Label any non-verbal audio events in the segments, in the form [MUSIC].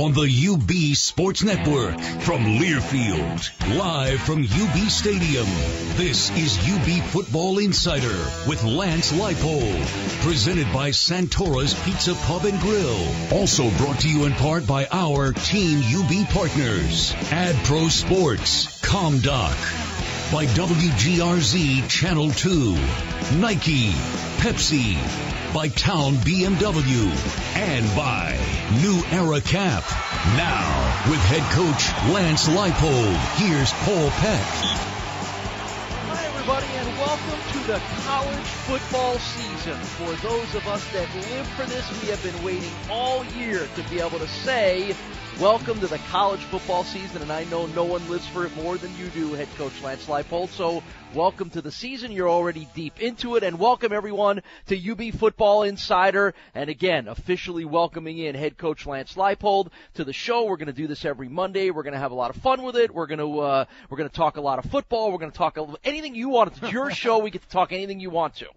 on the UB Sports Network from Learfield, live from UB Stadium. This is UB Football Insider with Lance Leipold, presented by Santora's Pizza Pub and Grill. Also brought to you in part by our Team UB partners, Ad Pro Sports, ComDoc, by WGRZ Channel 2, Nike, Pepsi, by Town BMW, and by New Era Cap. Now, with head coach Lance Leipold, here's Paul Peck. Hi, everybody, and welcome to the college football season. For those of us that live for this, we have been waiting all year to be able to say, Welcome to the college football season, and I know no one lives for it more than you do, head coach Lance Leipold. So, welcome to the season. You're already deep into it, and welcome everyone to UB Football Insider. And again, officially welcoming in head coach Lance Leipold to the show. We're going to do this every Monday. We're going to have a lot of fun with it. We're going to uh, we're going to talk a lot of football. We're going to talk a, anything you want. It's your [LAUGHS] show. We get to talk anything you want to.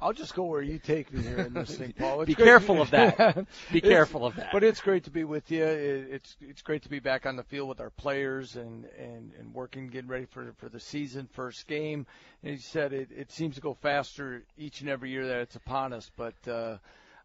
I'll just go where you take me here in this thing, Paul. It's be careful to, of that. [LAUGHS] Be careful of that. But it's great to be with you. It's it's great to be back on the field with our players and and and working, getting ready for for the season, first game. And you said it it seems to go faster each and every year that it's upon us. But uh,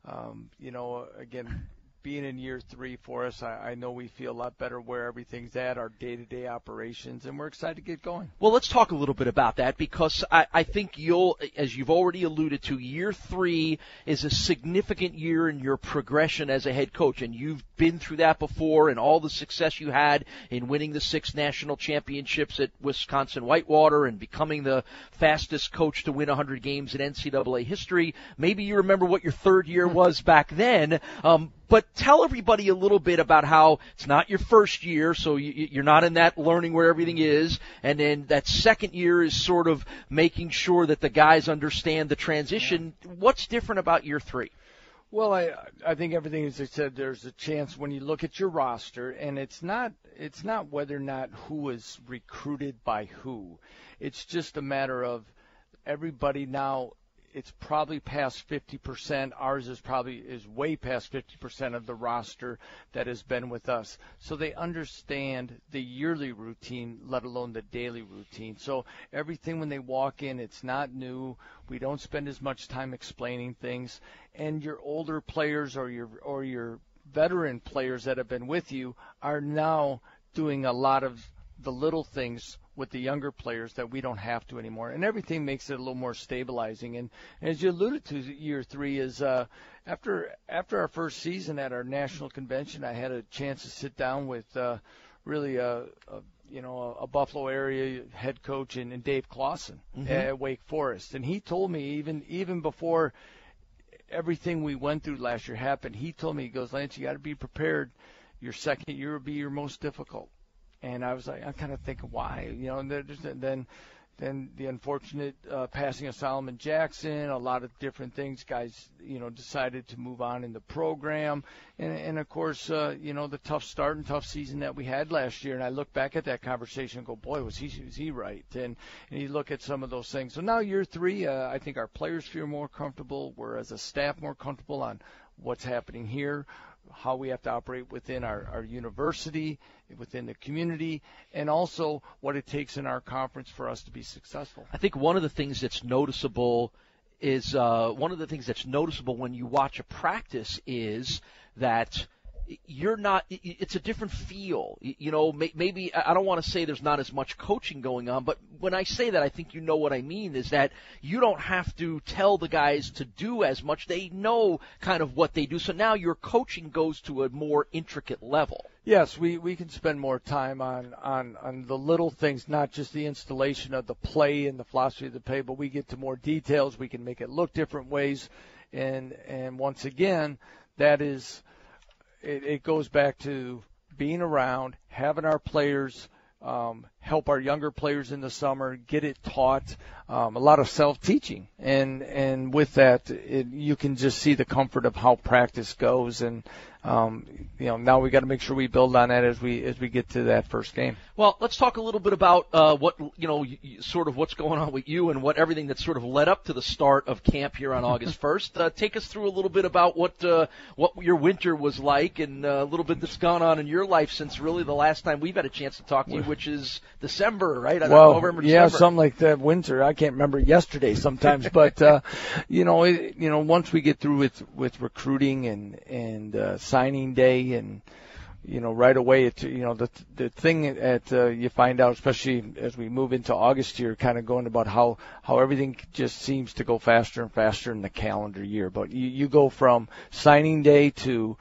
um, you know, again, being in year three for us, I, I know we feel a lot better where everything's at, our day-to-day operations, and we're excited to get going. Well, let's talk a little bit about that because I, I think you'll, as you've already alluded to, year three is a significant year in your progression as a head coach, and you've been through that before, and all the success you had in winning the six national championships at Wisconsin Whitewater and becoming the fastest coach to win 100 games in NCAA history. Maybe you remember what your third year was back then. Um, but tell everybody a little bit about how it's not your first year, so you, are not in that learning where everything is, and then that second year is sort of making sure that the guys understand the transition. What's different about year three? Well, I I think everything as I said. There's a chance when you look at your roster, and it's not it's not whether or not who is recruited by who. It's just a matter of everybody now it's probably past 50%. Ours is probably is way past 50% of the roster that has been with us. So they understand the yearly routine, let alone the daily routine. So everything when they walk in, it's not new. We don't spend as much time explaining things. And your older players or your or your veteran players that have been with you are now doing a lot of the little things with the younger players that we don't have to anymore, and everything makes it a little more stabilizing. And, and as you alluded to, year three is uh, after after our first season at our national convention, I had a chance to sit down with uh, really a, a you know a, a Buffalo area head coach and, and Dave Clawson mm-hmm. at Wake Forest, and he told me even even before everything we went through last year happened, he told me he goes, Lance, you got to be prepared. Your second year will be your most difficult and I was like, I'm kind of thinking, why? You know, and then then the unfortunate uh, passing of Solomon Jackson, a lot of different things. Guys, you know, decided to move on in the program, and, and of course, uh, you know, the tough start and tough season that we had last year. And I look back at that conversation and go, boy, was he was he right? And and you look at some of those things. So now year three, uh, I think our players feel more comfortable. We're as a staff more comfortable on what's happening here how we have to operate within our, our university, within the community, and also what it takes in our conference for us to be successful. I think one of the things that's noticeable is uh, one of the things that's noticeable when you watch a practice is that you're not it's a different feel. You know maybe i don't want to say there's not as much coaching going on but when i say that i think you know what i mean is that you don't have to tell the guys to do as much. They know kind of what they do. So now your coaching goes to a more intricate level. Yes we we can spend more time on on on the little things not just the installation of the play and the philosophy of the play but we get to more details. We can make it look different ways. And and once again that is it, it goes back to being around, having our players um, help our younger players in the summer, get it taught, um, a lot of self-teaching, and and with that, it, you can just see the comfort of how practice goes, and um, you know, now we got to make sure we build on that as we as we get to that first game. Well, let's talk a little bit about uh, what you know, sort of what's going on with you and what everything that sort of led up to the start of camp here on August [LAUGHS] 1st. Uh, take us through a little bit about what uh, what your winter was like and uh, a little bit that's gone on in your life since really the last time we've had a chance to talk to you, which is December, right? well, November, yeah, December. something like that. Winter, I can't remember yesterday sometimes, [LAUGHS] but uh, you know, it, you know, once we get through with with recruiting and and uh, signing day and you know right away it you know the the thing that uh, you find out especially as we move into August here kind of going about how how everything just seems to go faster and faster in the calendar year but you you go from signing day to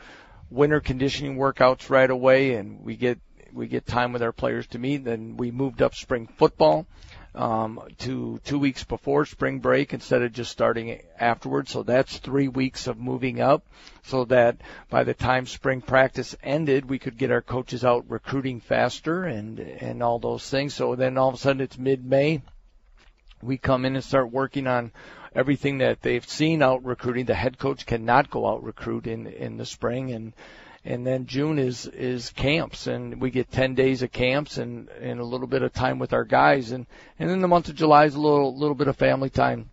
winter conditioning workouts right away and we get we get time with our players to meet then we moved up spring football um, to two weeks before spring break instead of just starting afterwards. So that's three weeks of moving up so that by the time spring practice ended, we could get our coaches out recruiting faster and, and all those things. So then all of a sudden it's mid-May. We come in and start working on everything that they've seen out recruiting. The head coach cannot go out recruit in, in the spring and, and then June is is camps, and we get 10 days of camps and and a little bit of time with our guys, and and then the month of July is a little little bit of family time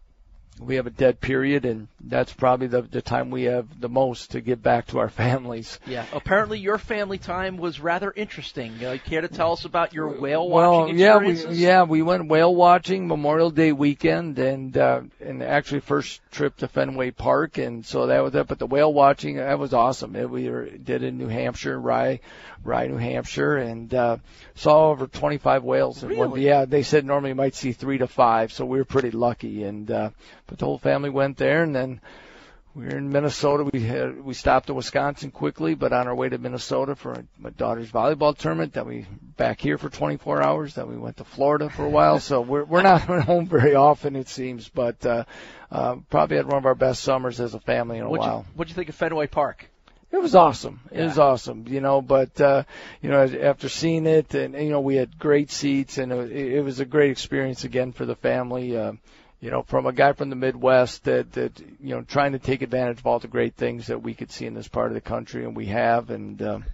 we have a dead period, and that's probably the the time we have the most to get back to our [LAUGHS] families. Yeah. Apparently, your family time was rather interesting. Uh, care to tell us about your whale watching well, yeah, we yeah we went whale watching Memorial Day weekend, and uh, and actually first trip to Fenway Park, and so that was it. But the whale watching that was awesome. It, we were, did in New Hampshire, Rye, Rye, New Hampshire, and uh, saw over 25 whales. And Really? yeah, they said normally you might see three to five, so we were pretty lucky. And uh, but the whole family went there, and then we were in Minnesota. We had we stopped in Wisconsin quickly, but on our way to Minnesota for my daughter's volleyball tournament. Then we back here for 24 hours. Then we went to Florida for a while. So we're we're not [LAUGHS] home very often, it seems, but uh, uh, probably had one of our best summers as a family in a What'd while. you, what'd you think of Fenway Park? It was awesome. It Yeah. was awesome, you know. But uh, you know, after seeing it, and you know, we had great seats, and it, it was a great experience again for the family. Uh, you know, from a guy from the Midwest that that you know, trying to take advantage of all the great things that we could see in this part of the country, and we have, and um,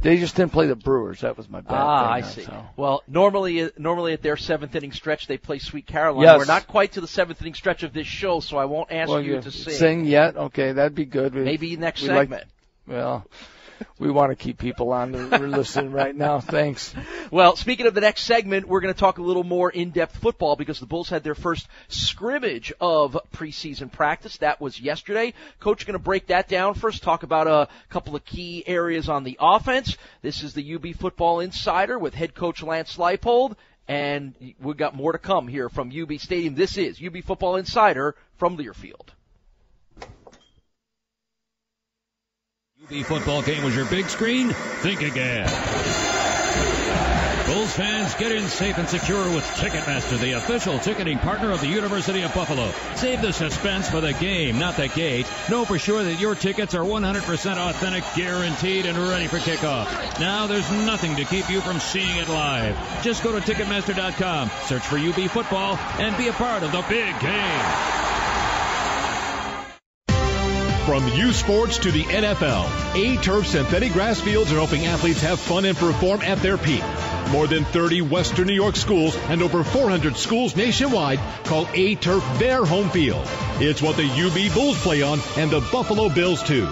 they just didn't play the Brewers. That was my bad Ah, thing. I uh, see. So. Well, normally, normally at their seventh inning stretch, they play Sweet Caroline. Yes. We're not quite to the seventh inning stretch of this show, so I won't ask well, you you to sing. sing yet? Okay, that'd be good. We- Maybe next we like- segment. well, we want to keep people on we're listening right now. Thanks. Well, speaking of the next segment, we're going to talk a little more in-depth football because the Bulls had their first scrimmage of preseason practice. That was yesterday. Coach going to break that down first, talk about a couple of key areas on the offense. This is the UB Football Insider with head coach Lance Leipold. And we've got more to come here from UB Stadium. This is UB Football Insider from Learfield. The football game was your big screen? Think again. Bulls fans, get in safe and secure with Ticketmaster, the official ticketing partner of the University of Buffalo. Save the suspense for the game, not the gate. Know for sure that your tickets are 100% authentic, guaranteed, and ready for kickoff. Now there's nothing to keep you from seeing it live. Just go to Ticketmaster.com, search for UB football, and be a part of the big game. From U Sports to the NFL, A Turf synthetic grass fields are helping athletes have fun and perform at their peak. More than 30 Western New York schools and over 400 schools nationwide call A Turf their home field. It's what the UB Bulls play on and the Buffalo Bills too.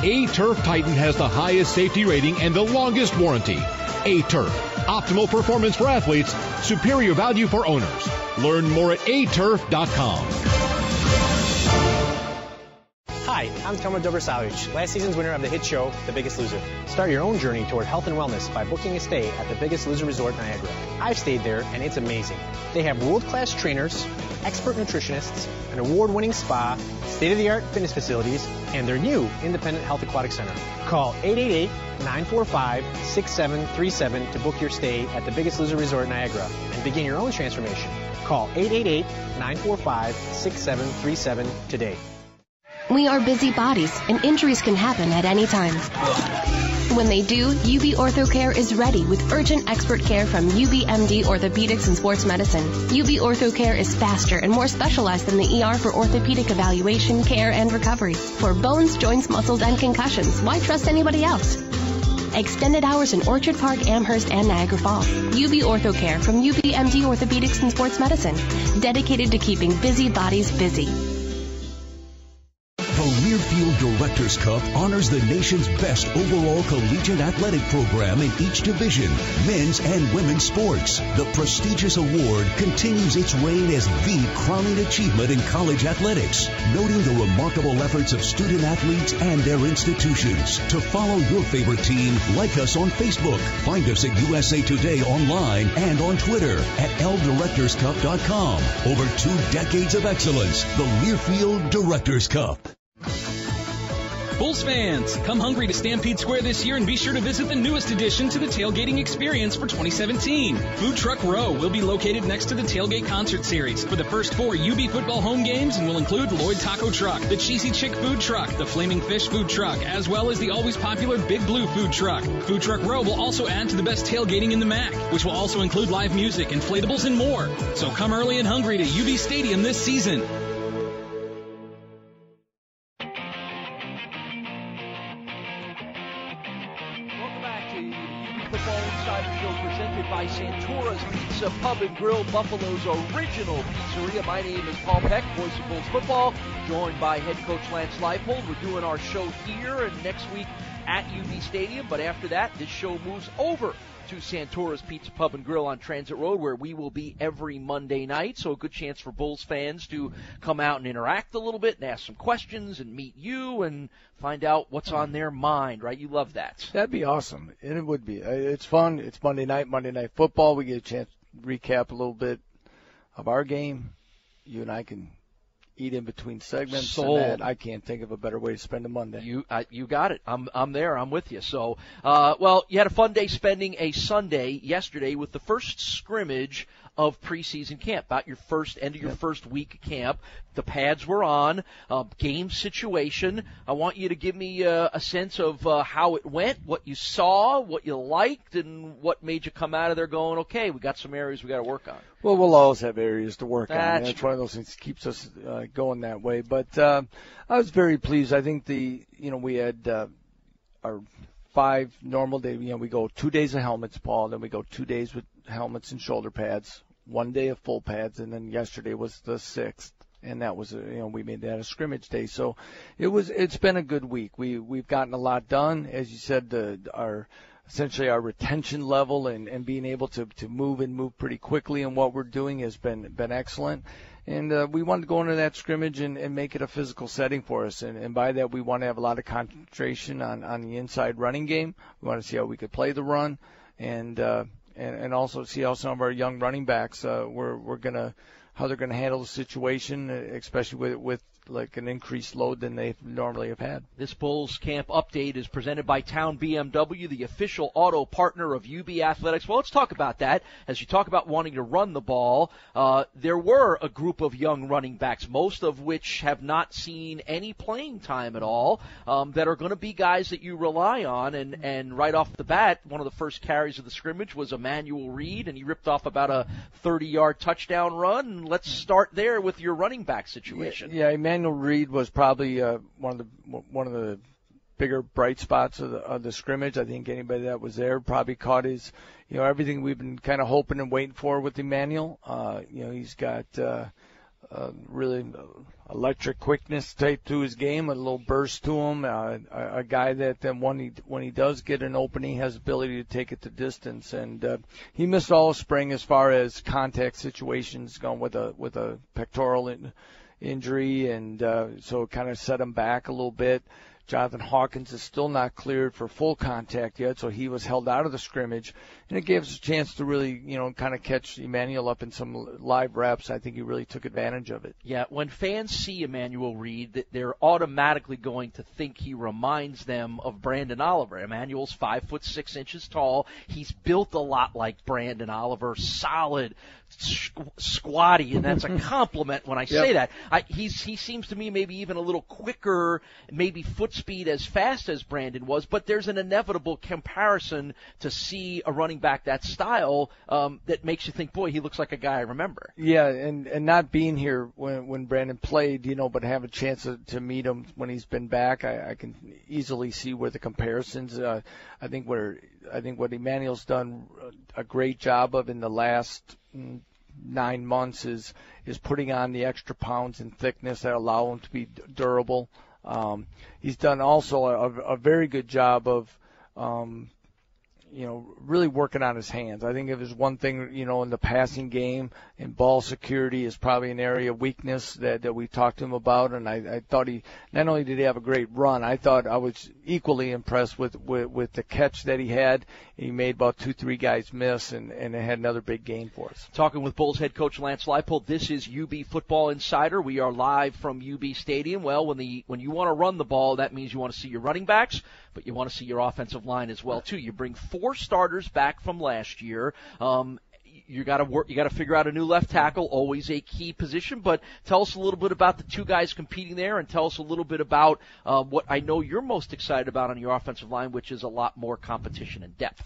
A Turf Titan has the highest safety rating and the longest warranty. A Turf, optimal performance for athletes, superior value for owners. Learn more at aturf.com. Hi, I'm Tomo Dobrosavich, last season's winner of the hit show, The Biggest Loser. Start your own journey toward health and wellness by booking a stay at The Biggest Loser Resort Niagara. I've stayed there and it's amazing. They have world-class trainers, expert nutritionists, an award-winning spa, state-of-the-art fitness facilities, and their new independent health aquatic center. Call 888-945-6737 to book your stay at The Biggest Loser Resort Niagara and begin your own transformation. Call 888-945-6737 today. We are busy bodies, and injuries can happen at any time. When they do, UB OrthoCare is ready with urgent expert care from UBMD Orthopedics and Sports Medicine. UB OrthoCare is faster and more specialized than the ER for orthopedic evaluation, care, and recovery. For bones, joints, muscles, and concussions, why trust anybody else? Extended hours in Orchard Park, Amherst, and Niagara Falls. UB OrthoCare from UBMD Orthopedics and Sports Medicine. Dedicated to keeping busy bodies busy. Learfield Directors Cup honors the nation's best overall collegiate athletic program in each division, men's and women's sports. The prestigious award continues its reign as the crowning achievement in college athletics, noting the remarkable efforts of student athletes and their institutions. To follow your favorite team, like us on Facebook, find us at USA Today online and on Twitter at ldirectorscup.com. Over two decades of excellence, the Learfield Directors Cup. Bulls fans, come hungry to Stampede Square this year and be sure to visit the newest addition to the tailgating experience for 2017. Food Truck Row will be located next to the Tailgate Concert Series for the first four UB football home games and will include Lloyd Taco Truck, the Cheesy Chick Food Truck, the Flaming Fish Food Truck, as well as the always popular Big Blue Food Truck. Food Truck Row will also add to the best tailgating in the MAC, which will also include live music, inflatables, and more. So come early and hungry to UB Stadium this season. Football Insider Show presented by Santora's Pizza Pub and Grill, Buffalo's original pizzeria. My name is Paul Peck, voice of Bulls football, joined by head coach Lance Leipold. We're doing our show here and next week at UB Stadium, but after that, this show moves over to Santora's Pizza Pub and Grill on Transit Road, where we will be every Monday night. So a good chance for Bulls fans to come out and interact a little bit and ask some questions and meet you and find out what's on their mind. Right? You love that. That'd be awesome, and it would be. Uh, It's fun. It's Monday night, Monday night football. We get a chance to recap a little bit of our game. You and I can eat in between segments. Sold. And that, I can't think of a better way to spend a Monday. You uh, you got it. I'm I'm there. I'm with you. So, uh, well, you had a fun day spending a Sunday yesterday with the first scrimmage of preseason camp. About your first end of your first week of camp. The pads were on. Uh, game situation. I want you to give me uh, a sense of uh, how it went, what you saw, what you liked, and what made you come out of there going, okay, we got some areas we got to work on. Well, we'll always have areas to work on. That's That's one of those things that keeps us uh, going that way. But uh, I was very pleased. I think the you know we had uh, our five normal days. You know we go two days of helmets, Paul. Then we go two days with helmets and shoulder pads. One day of full pads, and then yesterday was the sixth. And that was, you know, we made that a scrimmage day. So it was, it's been a good week. We, we've gotten a lot done. As you said, the, our, essentially our retention level and, and being able to, to move and move pretty quickly in what we're doing has been been excellent. And uh, we wanted to go into that scrimmage and, and make it a physical setting for us. And, and by that, we want to have a lot of concentration on, on the inside running game. We want to see how we could play the run, and uh, and, and also see how some of our young running backs uh, we're we're gonna how they're gonna handle the situation, especially with with like an increased load than they normally have had. This Bulls Camp update is presented by Town BMW, the official auto partner of UB Athletics. Well, let's talk about that. As you talk about wanting to run the ball, uh, there were a group of young running backs, most of which have not seen any playing time at all, um, that are going to be guys that you rely on. And, and right off the bat, one of the first carries of the scrimmage was Emmanuel Reed, and he ripped off about a 30-yard touchdown run. Let's start there with your running back situation. Yeah, Emmanuel Reed was probably uh, one of the one of the bigger bright spots of the, of the scrimmage. I think anybody that was there probably caught his, you know, everything we've been kind of hoping and waiting for with Emmanuel. Uh, you know, he's got uh, uh, really electric quickness type to his game, a little burst to him. Uh, a, a guy that then when he when he does get an opening, has ability to take it to distance. And uh, he missed all spring as far as contact situations, going with a with a pectoral. In, injury, and uh, so it kind of set him back a little bit. Jonathan Hawkins is still not cleared for full contact yet, so he was held out of the scrimmage, and it gave us a chance to really, you know, kind of catch Emmanuel up in some live reps. I think he really took advantage of it. Yeah, when fans see Emmanuel Reed, they're automatically going to think he reminds them of Branden Oliver. Emmanuel's five foot six inches tall. He's built a lot like Branden Oliver, solid squatty, and that's a compliment when I say that. I, he's he seems to me maybe even a little quicker, maybe foot speed as fast as Branden was, but there's an inevitable comparison to see a running back that style um, that makes you think, boy, he looks like a guy I remember. Yeah, and and not being here when when Branden played, you know, but have a chance to, to meet him when he's been back, I, I can easily see where the comparisons. Uh, I think where I think what Emmanuel's done a great job of in the last nine months is is putting on the extra pounds and thickness that allow him to be durable. Um, he's done also a, a very good job of um, you know, really working on his hands. I think if there's one thing, you know, in the passing game and ball security is probably an area of weakness that, that we talked to him about. And I, I thought he, not only did he have a great run, I thought I was equally impressed with, with, with the catch that he had. He made about two, three guys miss and, and had another big gain for us. Talking with Bulls head coach Lance Leipold. This is UB Football Insider. We are live from UB Stadium. Well, when the, when you want to run the ball, that means you want to see your running backs, but you want to see your offensive line as well, too. You bring four starters back from last year. Um, you got to work. You got to figure out a new left tackle, always a key position. But tell us a little bit about the two guys competing there, and tell us a little bit about uh, what I know you're most excited about on your offensive line, which is a lot more competition and depth.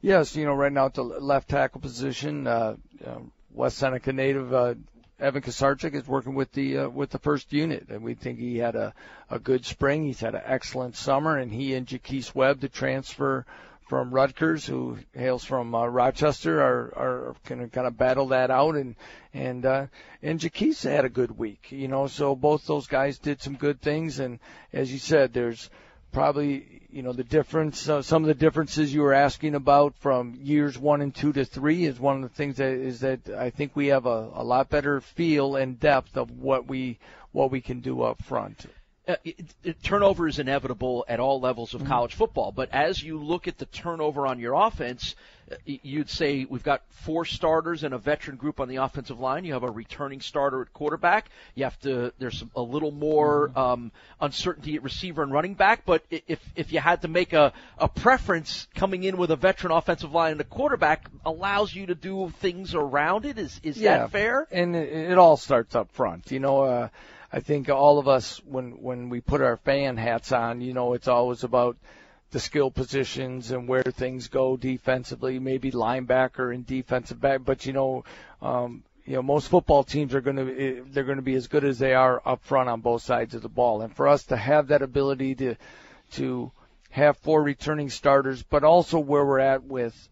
Yes, you know, right now at the left tackle position, uh, uh, West Seneca native uh, Evin Ksiezarczyk is working with the uh, with the first unit, and we think he had a a good spring. He's had an excellent summer, and he and Jaquise Webb, the transfer from Rutgers, who hails from uh, Rochester, are are going to kind of battle that out, and and uh, and Jaquise had a good week, you know. So both those guys did some good things, and as you said, there's probably you know the difference uh, some of the differences you were asking about from years one and two to three is one of the things that is that I think we have a, a lot better feel and depth of what we what we can do up front uh, it, it, turnover is inevitable at all levels of mm-hmm. college football. But as you look at the turnover on your offense, uh, you'd say we've got four starters and a veteran group on the offensive line. You have a returning starter at quarterback. You have to. There's a little more mm-hmm. um, uncertainty at receiver and running back. But if if you had to make a a preference, coming in with a veteran offensive line and a quarterback allows you to do things around it. Is is yeah. that fair? And it, it all starts up front. You know. Uh, I think all of us, when when we put our fan hats on, you know, it's always about the skill positions and where things go defensively, maybe linebacker and defensive back. But you know, um, you know, most football teams are going to they're going to be as good as they are up front on both sides of the ball. And for us to have that ability to to have four returning starters, but also where we're at with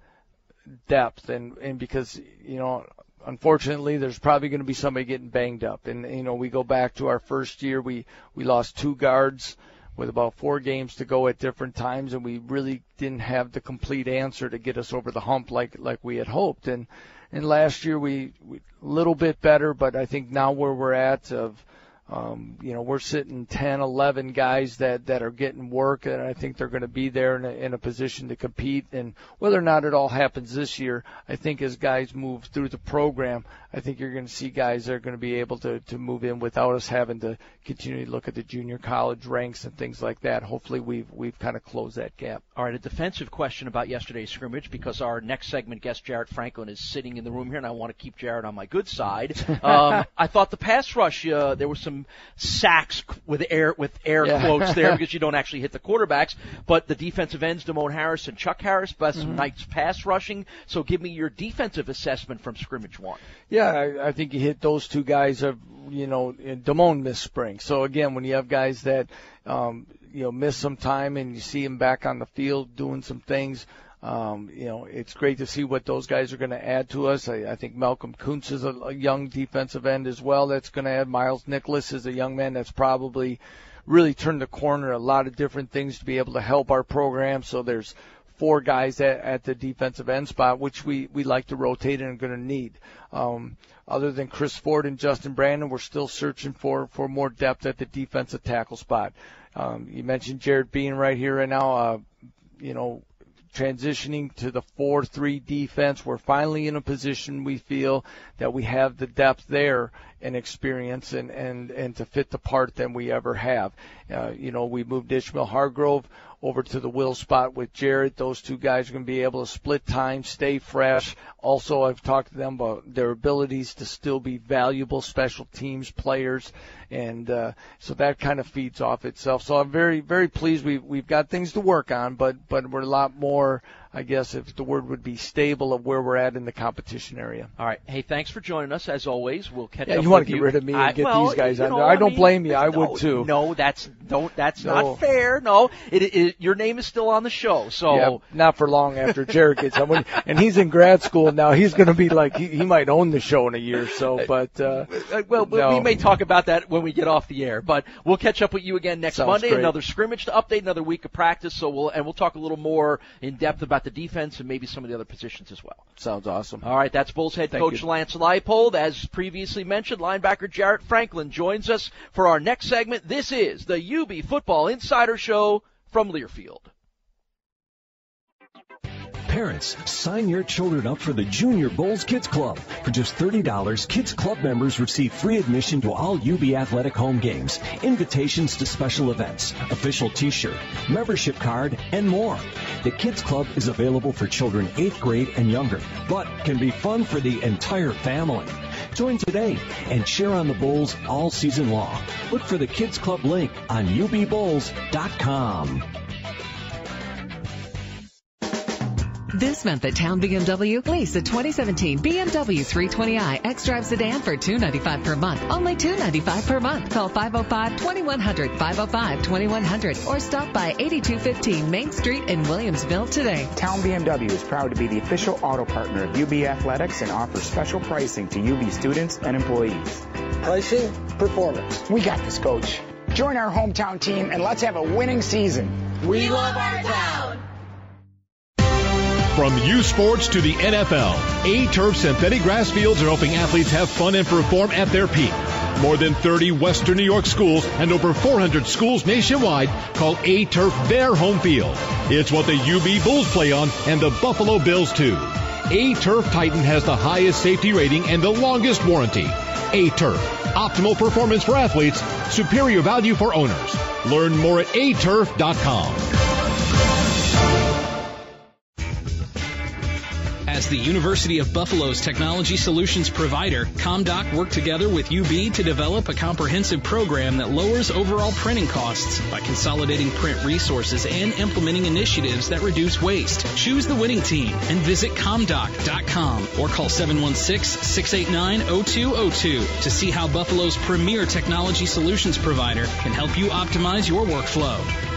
depth and and because you know unfortunately, there's probably going to be somebody getting banged up. And you know, we go back to our first year, we we lost two guards with about four games to go at different times, and we really didn't have the complete answer to get us over the hump like like we had hoped. And and last year we, we a little bit better, but I think now where we're at of um, you know, we're sitting 10, 11 guys that, that are getting work, and I think they're going to be there in a, in a position to compete. And whether or not it all happens this year, I think as guys move through the program, I think you're going to see guys that are going to be able to, to move in without us having to continue to look at the junior college ranks and things like that. Hopefully, we've we've kind of closed that gap. All right, a defensive question about yesterday's scrimmage because our next segment guest Jarrett Franklin is sitting in the room here, and I want to keep Jarrett on my good side. [LAUGHS] um, I thought the pass rush uh, there was some sacks with air with air yeah. quotes there [LAUGHS] because you don't actually hit the quarterbacks, but the defensive ends, Demone Harris and Chuck Harris, best mm-hmm. nights pass rushing. So give me your defensive assessment from scrimmage one. Yeah, I, I think you hit those two guys. Of you know, Damone missed spring. So again, when you have guys that um, you know miss some time and you see them back on the field doing some things. Um, you know, it's great to see what those guys are going to add to us. I, I think Malcolm Koonce is a, a young defensive end as well. That's going to add. Miles Nicholas is a young man that's probably really turned the corner. A lot of different things to be able to help our program. So there's four guys at, at the defensive end spot, which we, we like to rotate and are going to need. Um, other than Chris Ford and Justin Brandon, we're still searching for, for more depth at the defensive tackle spot. Um, you mentioned Jared Bean right here right now. Uh, you know, transitioning to the 4-3 defense. We're finally in a position we feel that we have the depth there and experience and, and, and to fit the part than we ever have. Uh, you know, we moved Ishmael Hargrove over to the will spot with Jarrett. Those two guys are going to be able to split time, stay fresh. Also, I've talked to them about their abilities to still be valuable special teams players, and uh, so that kind of feeds off itself. So I'm very, very pleased. We've we've got things to work on, but but we're a lot more I guess if the word would be stable of where we're at in the competition area. All right. Hey, thanks for joining us. As always, we'll catch yeah, up. You want to get rid of me and get well, these guys you know, there. I don't mean, blame you. I no, would too. No, that's don't. That's no. not fair. No, it, it, your name is still on the show. So yeah, not for long after Jarrett gets on. and he's in grad school now. He's going to be like he, he might own the show in a year or so. But uh, uh well, no. we may talk about that when we get off the air. But we'll catch up with you again next Sounds Monday. Great. Another scrimmage to update. Another week of practice. So we'll and we'll talk a little more in depth about the defense and maybe some of the other positions as well. Sounds awesome. All right, that's Bulls head Thank coach you. Lance Leipold. As previously mentioned, linebacker Jarrett Franklin joins us for our next segment. This is the UB Football Insider Show from Learfield. Parents, sign your children up for the Junior Bulls Kids Club. For just $30, Kids Club members receive free admission to all UB Athletic home games, invitations to special events, official t-shirt, membership card, and more. The Kids Club is available for children 8th grade and younger, but can be fun for the entire family. Join today and cheer on the Bulls all season long. Look for the Kids Club link on ubbulls.com. This month at Town BMW, lease a 2017 BMW 320i X-Drive sedan for 295 per month. Only 295 per month. Call 505-2100, 505-2100, or stop by 8215 Main Street in Williamsville today. Town BMW is proud to be the official auto partner of UB Athletics and offers special pricing to UB students and employees. Pricing, performance. We got this, coach. Join our hometown team and let's have a winning season. We love our town. From U Sports to the NFL, A Turf synthetic grass fields are helping athletes have fun and perform at their peak. More than 30 Western New York schools and over 400 schools nationwide call A Turf their home field. It's what the UB Bulls play on and the Buffalo Bills too. A Turf Titan has the highest safety rating and the longest warranty. A Turf, optimal performance for athletes, superior value for owners. Learn more at aturf.com. As the University of Buffalo's technology solutions provider, ComDoc worked together with UB to develop a comprehensive program that lowers overall printing costs by consolidating print resources and implementing initiatives that reduce waste. Choose the winning team and visit comdoc.com or call 716-689-0202 to see how Buffalo's premier technology solutions provider can help you optimize your workflow.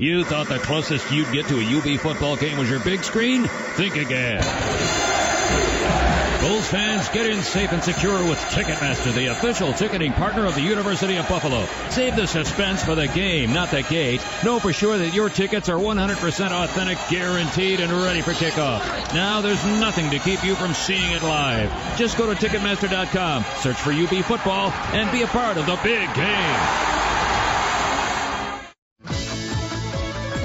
You thought the closest you'd get to a UB football game was your big screen? Think again. Bulls fans, get in safe and secure with Ticketmaster, the official ticketing partner of the University of Buffalo. Save the suspense for the game, not the gate. Know for sure that your tickets are 100% authentic, guaranteed, and ready for kickoff. Now there's nothing to keep you from seeing it live. Just go to Ticketmaster.com, search for UB football, and be a part of the big game.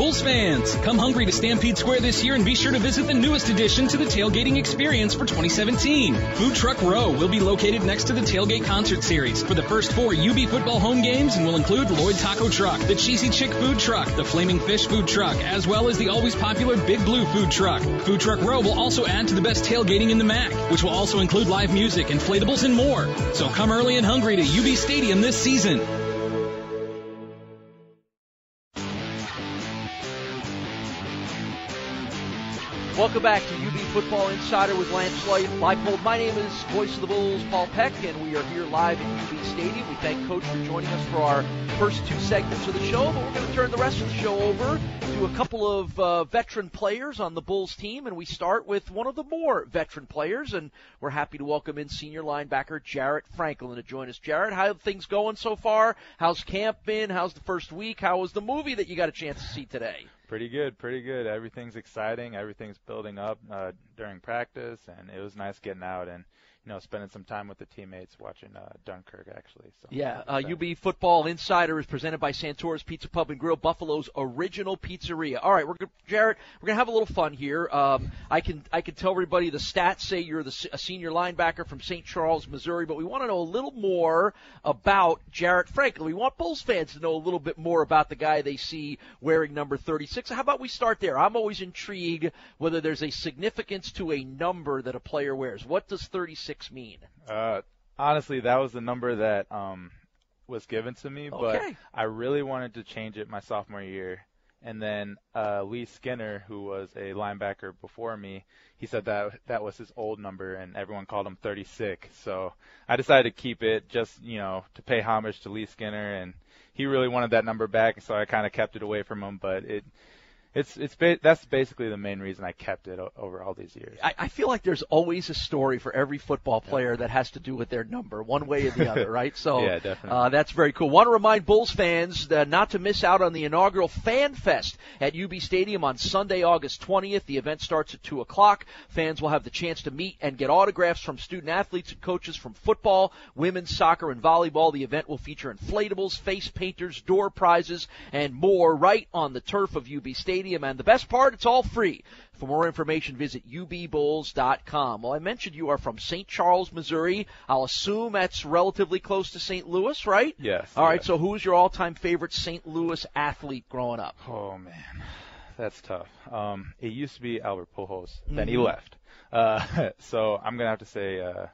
Bulls fans, come hungry to Stampede Square this year and be sure to visit the newest addition to the tailgating experience for 2017. Food Truck Row will be located next to the Tailgate Concert Series for the first four UB football home games and will include Lloyd Taco Truck, the Cheesy Chick Food Truck, the Flaming Fish Food Truck, as well as the always popular Big Blue Food Truck. Food Truck Row will also add to the best tailgating in the MAC, which will also include live music, inflatables, and more. So come early and hungry to UB Stadium this season. Welcome back to UB Football Insider with Lance Leipold. My name is Voice of the Bulls, Paul Peck, and we are here live at UB Stadium. We thank Coach for joining us for our first two segments of the show, but we're going to turn the rest of the show over to a couple of uh, veteran players on the Bulls team, and we start with one of the more veteran players, and we're happy to welcome in senior linebacker Jarrett Franklin to join us. Jarrett, how are things going so far? How's camp been? How's the first week? How was the movie that you got a chance to see today? Pretty good, pretty good. Everything's exciting. Everything's building up uh, during practice, and it was nice getting out and you know, spending some time with the teammates watching uh, Dunkirk actually. So yeah, uh, UB Football Insider is presented by Santora's Pizza Pub and Grill, Buffalo's original pizzeria. All right, we're gonna, Jarrett, we're gonna have a little fun here. Um, I can I can tell everybody the stats say you're the a senior linebacker from St. Charles, Missouri, but we want to know a little more about Jarrett Franklin. We want Bulls fans to know a little bit more about the guy they see wearing number 36. How about we start there? I'm always intrigued whether there's a significance to a number that a player wears. What does 36 mean? Uh, honestly, that was the number that um, was given to me, but Okay. I really wanted to change it my sophomore year. And then uh, Lee Skinner, who was a linebacker before me, he said that that was his old number, and everyone called him 36. So I decided to keep it, just you know, to pay homage to Lee Skinner, and he really wanted that number back, so I kind of kept it away from him. But it, it's it's ba- that's basically the main reason I kept it o- over all these years. I, I feel like there's always a story for every football player that has to do with their number, one way or the [LAUGHS] other, right? So Yeah, definitely. Uh, that's very cool. Want to remind Bulls fans uh, not to miss out on the inaugural Fan Fest at UB Stadium on Sunday, August 20th. The event starts at 2 o'clock. Fans will have the chance to meet and get autographs from student athletes and coaches from football, women's soccer, and volleyball. The event will feature inflatables, face painters, door prizes, and more right on the turf of UB Stadium. And the best part, it's all free. For more information, visit ubbulls.com. Well, I mentioned you are from St. Charles, Missouri. I'll assume that's relatively close to St. Louis, right? Yes. All right. yes. So, who's your all-time favorite St. Louis athlete growing up? Oh man, that's tough. Um, it used to be Albert Pujols, then he Mhm. left. Uh, [LAUGHS] so I'm gonna have to say uh,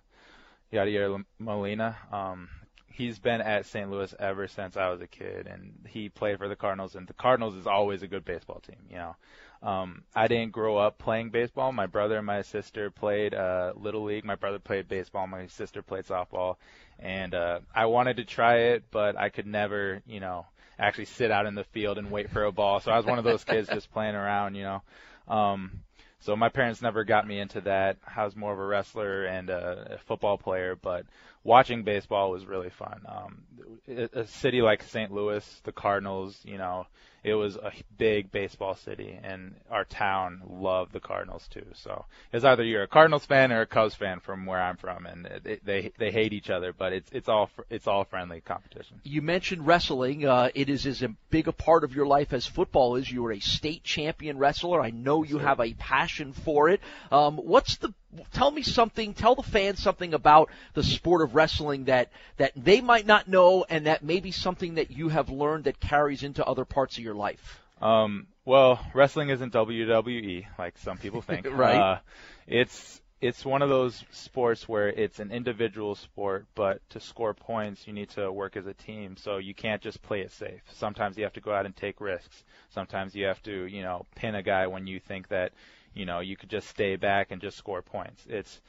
Yadier Molina. Um, he's been at St. Louis ever since I was a kid, and he played for the Cardinals. And the Cardinals is always a good baseball team, you know. Um, I didn't grow up playing baseball. My brother and my sister played uh, little league. My brother played baseball. My sister played softball, and uh, I wanted to try it, but I could never, you know, actually sit out in the field and wait for a ball. So I was one of those kids [LAUGHS] just playing around, you know. Um, so my parents never got me into that. I was more of a wrestler and a, a football player, but watching baseball was really fun. Um, a, a city like St. Louis, the Cardinals, you know, it was a big baseball city, and our town loved the Cardinals too. So it's either you're a Cardinals fan or a Cubs fan from where I'm from, and it, they they hate each other, but it's it's all it's all friendly competition. You mentioned wrestling. Uh, it is as big a part of your life as football is. You are a state champion wrestler. I know you have a passion for it. Um, what's the? Tell me something. Tell the fans something about the sport of wrestling that that they might not know, and that may be something that you have learned that carries into other parts of your life. Um, well, wrestling isn't WWE like some people think. [LAUGHS] Right. Uh, it's it's one of those sports where it's an individual sport, but to score points, you need to work as a team. So you can't just play it safe. Sometimes you have to go out and take risks. Sometimes you have to, you know, pin a guy when you think that, you know, you could just stay back and just score points. It's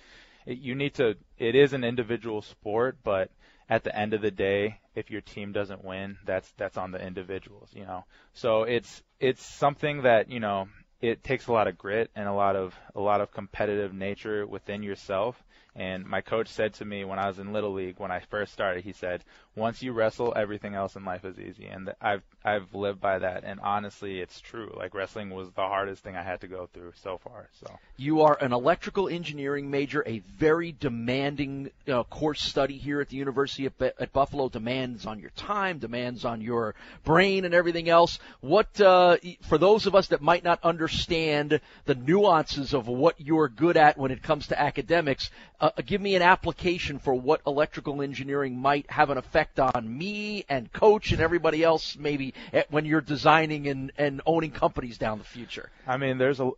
it, you need to. It is an individual sport, but at the end of the day, if your team doesn't win, that's that's on the individuals, you know. So it's it's something that you know it takes a lot of grit and a lot of a lot of competitive nature within yourself. And my coach said to me when I was in little league when I first started, he said, "Once you wrestle, everything else in life is easy." And I've I've lived by that. And honestly, it's true. Like wrestling was the hardest thing I had to go through so far. So You are an electrical engineering major, a very demanding uh, course study here at the University of, Bu- at Buffalo. Demands on your time, demands on your brain, and everything else. What uh, for those of us that might not understand the nuances of what you're good at when it comes to academics, uh, give me an application for what electrical engineering might have an effect on me and coach and everybody else maybe when you're designing and, and owning companies down the future. I mean, there's a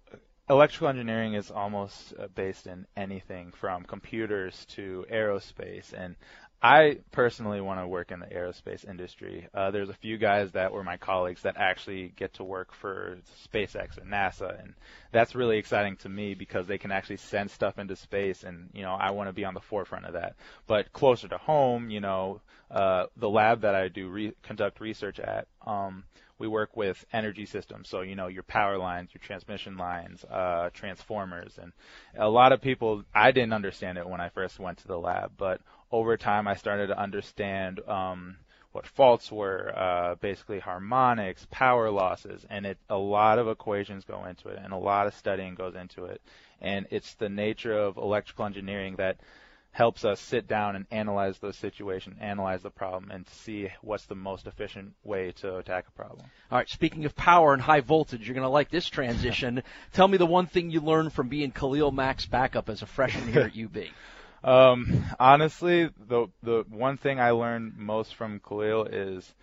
electrical engineering is almost uh, based in anything from computers to aerospace and I personally want to work in the aerospace industry. Uh, there's a few guys that were my colleagues that actually get to work for SpaceX or NASA, and that's really exciting to me because they can actually send stuff into space, and you know I want to be on the forefront of that. But closer to home, you know, uh, the lab that I do re- conduct research at, um, we work with energy systems. So, you know, your power lines, your transmission lines, uh, transformers. And a lot of people, I didn't understand it when I first went to the lab, but over time I started to understand, um, what faults were, uh, basically harmonics, power losses, and it, a lot of equations go into it and a lot of studying goes into it. And it's the nature of electrical engineering that helps us sit down and analyze those situations, analyze the problem, and see what's the most efficient way to attack a problem. All right, speaking of power and high voltage, you're going to like this transition. [LAUGHS] Tell me the one thing you learned from being Khalil Mack's backup as a freshman here at UB. [LAUGHS] Um, honestly, the the one thing I learned most from Khalil is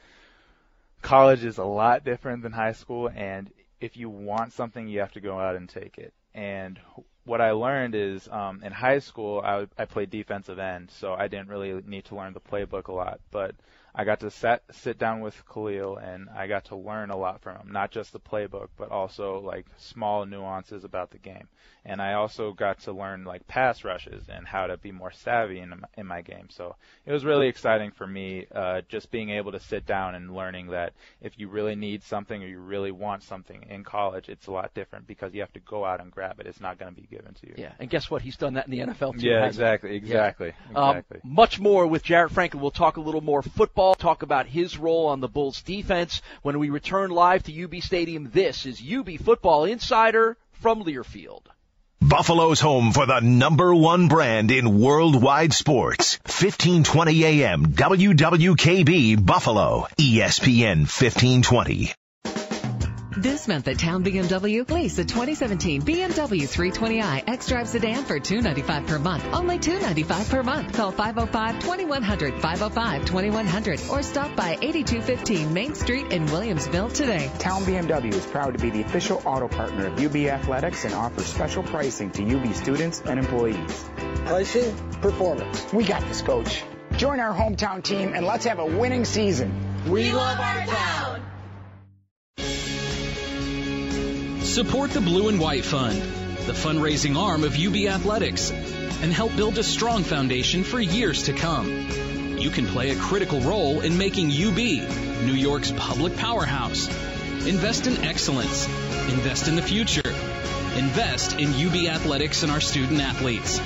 college is a lot different than high school, and if you want something, you have to go out and take it. And what I learned is um, in high school, I, I played defensive end, so I didn't really need to learn the playbook a lot. But I got to set, sit down with Khalil and I got to learn a lot from him, not just the playbook, but also like small nuances about the game. And I also got to learn like pass rushes and how to be more savvy in, in my game. So it was really exciting for me, uh, just being able to sit down and learning that if you really need something or you really want something in college, it's a lot different because you have to go out and grab it. It's not going to be given to you. Yeah, and guess what? He's done that in the NFL too. Yeah, exactly, exactly, yeah. exactly. Um, much more with Jarrett Franklin. We'll talk a little more football talk about his role on the Bulls defense when we return live to UB Stadium. This is UB Football Insider from Learfield. Buffalo's home for the number one brand in worldwide sports. 1520 AM WWKB Buffalo. ESPN 1520. This month at Town BMW, lease a 2017 BMW 320i X-Drive sedan for 295 per month. Only 295 per month. Call 505-2100, 505-2100, or stop by 8215 Main Street in Williamsville today. Town BMW is proud to be the official auto partner of UB Athletics and offers special pricing to UB students and employees. Pricing, performance. We got this, coach. Join our hometown team and let's have a winning season. We love our town. Support the Blue and White Fund, the fundraising arm of UB Athletics, and help build a strong foundation for years to come. You can play a critical role in making UB New York's public powerhouse. Invest in excellence. Invest in the future. Invest in UB Athletics and our student athletes.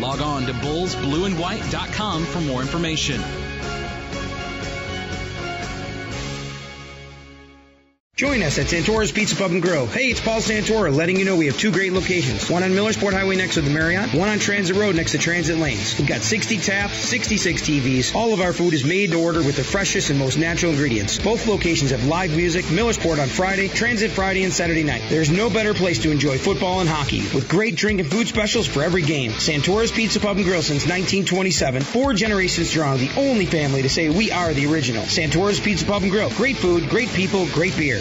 Log on to bullsblueandwhite.com for more information. Join us at Santora's Pizza Pub and Grill. Hey, it's Paul Santora letting you know we have two great locations. One on Millersport Highway next to the Marriott, one on Transit Road next to Transit Lanes. We've got 60 taps, 66 TVs. All of our food is made to order with the freshest and most natural ingredients. Both locations have live music, Millersport on Friday, Transit Friday and Saturday night. There's no better place to enjoy football and hockey with great drink and food specials for every game. Santora's Pizza Pub and Grill since 1927. Four generations strong, the only family to say we are the original. Santora's Pizza Pub and Grill. Great food, great people, great beer.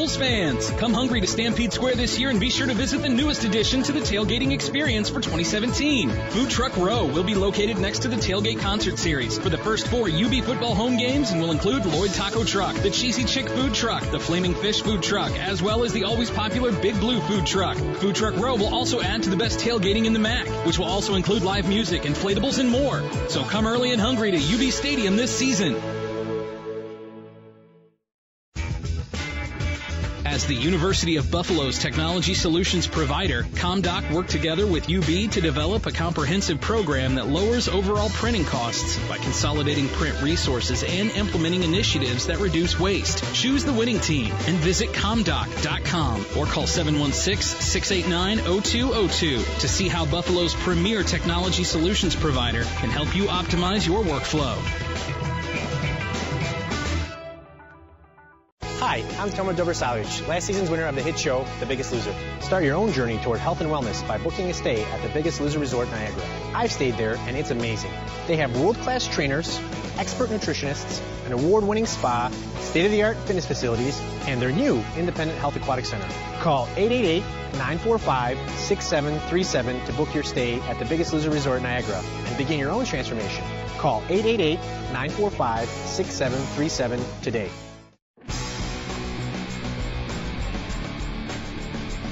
Bulls fans, come hungry to Stampede Square this year and be sure to visit the newest addition to the tailgating experience for 2017. Food Truck Row will be located next to the Tailgate Concert Series for the first four UB football home games and will include Lloyd Taco Truck, the Cheesy Chick Food Truck, the Flaming Fish Food Truck, as well as the always popular Big Blue Food Truck. Food Truck Row will also add to the best tailgating in the MAC, which will also include live music, inflatables, and more. So come early and hungry to UB Stadium this season. As the University of Buffalo's technology solutions provider, ComDoc worked together with UB to develop a comprehensive program that lowers overall printing costs by consolidating print resources and implementing initiatives that reduce waste. Choose the winning team and visit comdoc.com or call 716-689-0202 to see how Buffalo's premier technology solutions provider can help you optimize your workflow. Hi, I'm Tomo Dobrosavich, last season's winner of the hit show, The Biggest Loser. Start your own journey toward health and wellness by booking a stay at The Biggest Loser Resort Niagara. I've stayed there and it's amazing. They have world-class trainers, expert nutritionists, an award-winning spa, state-of-the-art fitness facilities, and their new independent health aquatic center. Call 888-945-6737 to book your stay at The Biggest Loser Resort Niagara and begin your own transformation. Call 888-945-6737 today.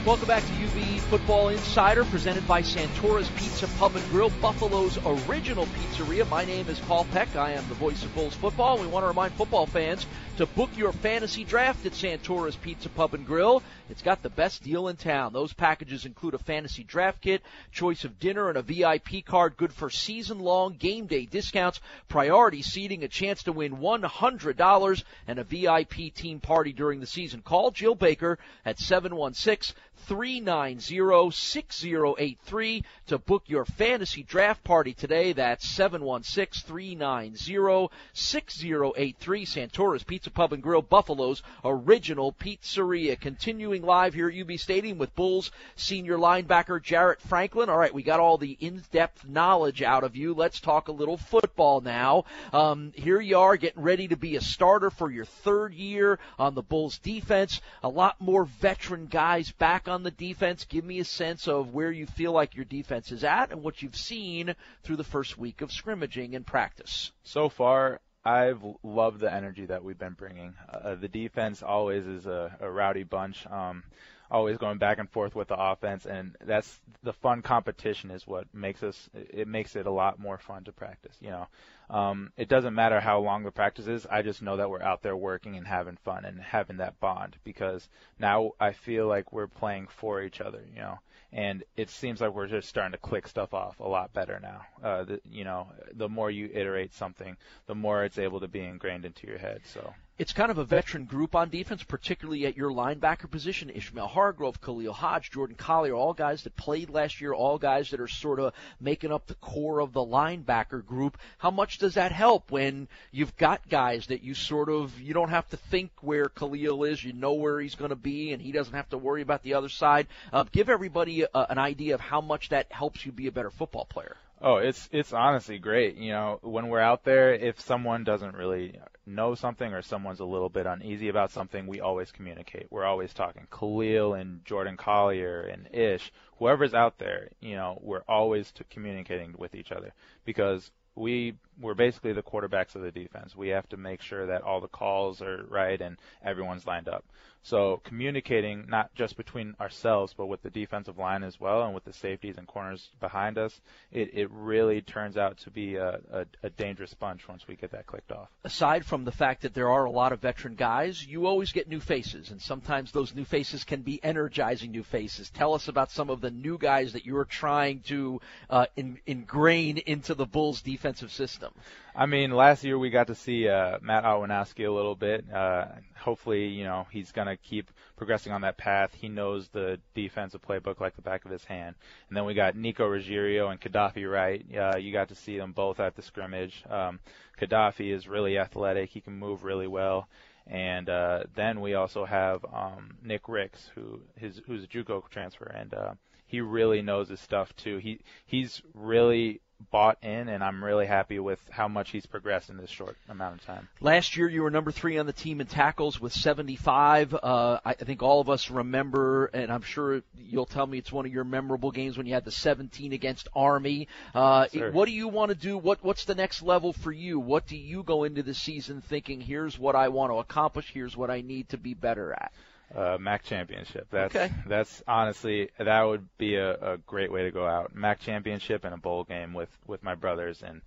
Welcome back to UB Football Insider, presented by Santora's Pizza Pub and Grill, Buffalo's original pizzeria. My name is Paul Peck. I am the voice of Bulls football. We want to remind football fans to book your fantasy draft at Santora's Pizza Pub and Grill. It's got the best deal in town. Those packages include a fantasy draft kit, choice of dinner, and a VIP card good for season-long game day discounts, priority seating, a chance to win $100, and a VIP team party during the season. Call Jill Baker at 716 390-6083 to book your fantasy draft party today. That's 716-390-6083. Santora's Pizza Pub and Grill, Buffalo's original pizzeria. Continuing live here at UB Stadium with Bulls senior linebacker Jarrett Franklin. All right, we got all the in-depth knowledge out of you. Let's talk a little football now. Um, here you are getting ready to be a starter for your third year on the Bulls defense. A lot more veteran guys back on the defense. Give me a sense of where you feel like your defense is at and what you've seen through the first week of scrimmaging and practice. So far, I've loved the energy that we've been bringing. Uh, the defense always is a, a rowdy bunch. Um, always going back and forth with the offense, and that's the fun competition is what makes us. It makes it a lot more fun to practice. You know, um, it doesn't matter how long the practice is. I just know that we're out there working and having fun and having that bond because now I feel like we're playing for each other. You know, and it seems like we're just starting to click stuff off a lot better now. Uh, the, you know, the more you iterate something, the more it's able to be ingrained into your head. So it's kind of a veteran group on defense, particularly at your linebacker position. Ishmael Hargrove, Khalil Hodge, Jordan Collier, all guys that played last year, all guys that are sort of making up the core of the linebacker group. How much does that help when you've got guys that you sort of you don't have to think where Khalil is, you know where he's going to be, and he doesn't have to worry about the other side. Uh, give everybody a, an idea of how much that helps you be a better football player. Oh, it's it's honestly great. You know, when we're out there, if someone doesn't really know something or someone's a little bit uneasy about something, we always communicate. We're always talking. Khalil and Jordan Collier and Ish, whoever's out there, you know, we're always to communicating with each other because we we're basically the quarterbacks of the defense. We have to make sure that all the calls are right and everyone's lined up. So communicating not just between ourselves, but with the defensive line as well, and with the safeties and corners behind us, it, it really turns out to be a, a, a dangerous bunch once we get that clicked off. Aside from the fact that there are a lot of veteran guys, you always get new faces, and sometimes those new faces can be energizing new faces. Tell us about some of the new guys that you're trying to uh, in, ingrain into the Bulls' defensive system. I mean, last year we got to see uh, Matt Awanowski a little bit. Uh, hopefully, you know, he's going to keep progressing on that path. He knows the defensive playbook like the back of his hand. And then we got Nico Ruggiero and Kadofi Wright. Uh, you got to see them both at the scrimmage. Um, Kadofi is really athletic. He can move really well. And uh, then we also have um, Nick Ricks, who his who's a JUCO transfer, and uh, he really knows his stuff too. He he's really bought in, and I'm really happy with how much he's progressed in this short amount of time. Last year, you were number three on the team in tackles with 75. Uh, I think all of us remember, and I'm sure you'll tell me it's one of your memorable games when you had the 17 against Army. Uh, what do you want to do? What What's the next level for you? What do you go into the season thinking? Here's what I want to accomplish. Here's what I need to be better at uh, MAC championship. That's okay. that's honestly that would be a, a great way to go out. MAC championship and a bowl game with with my brothers and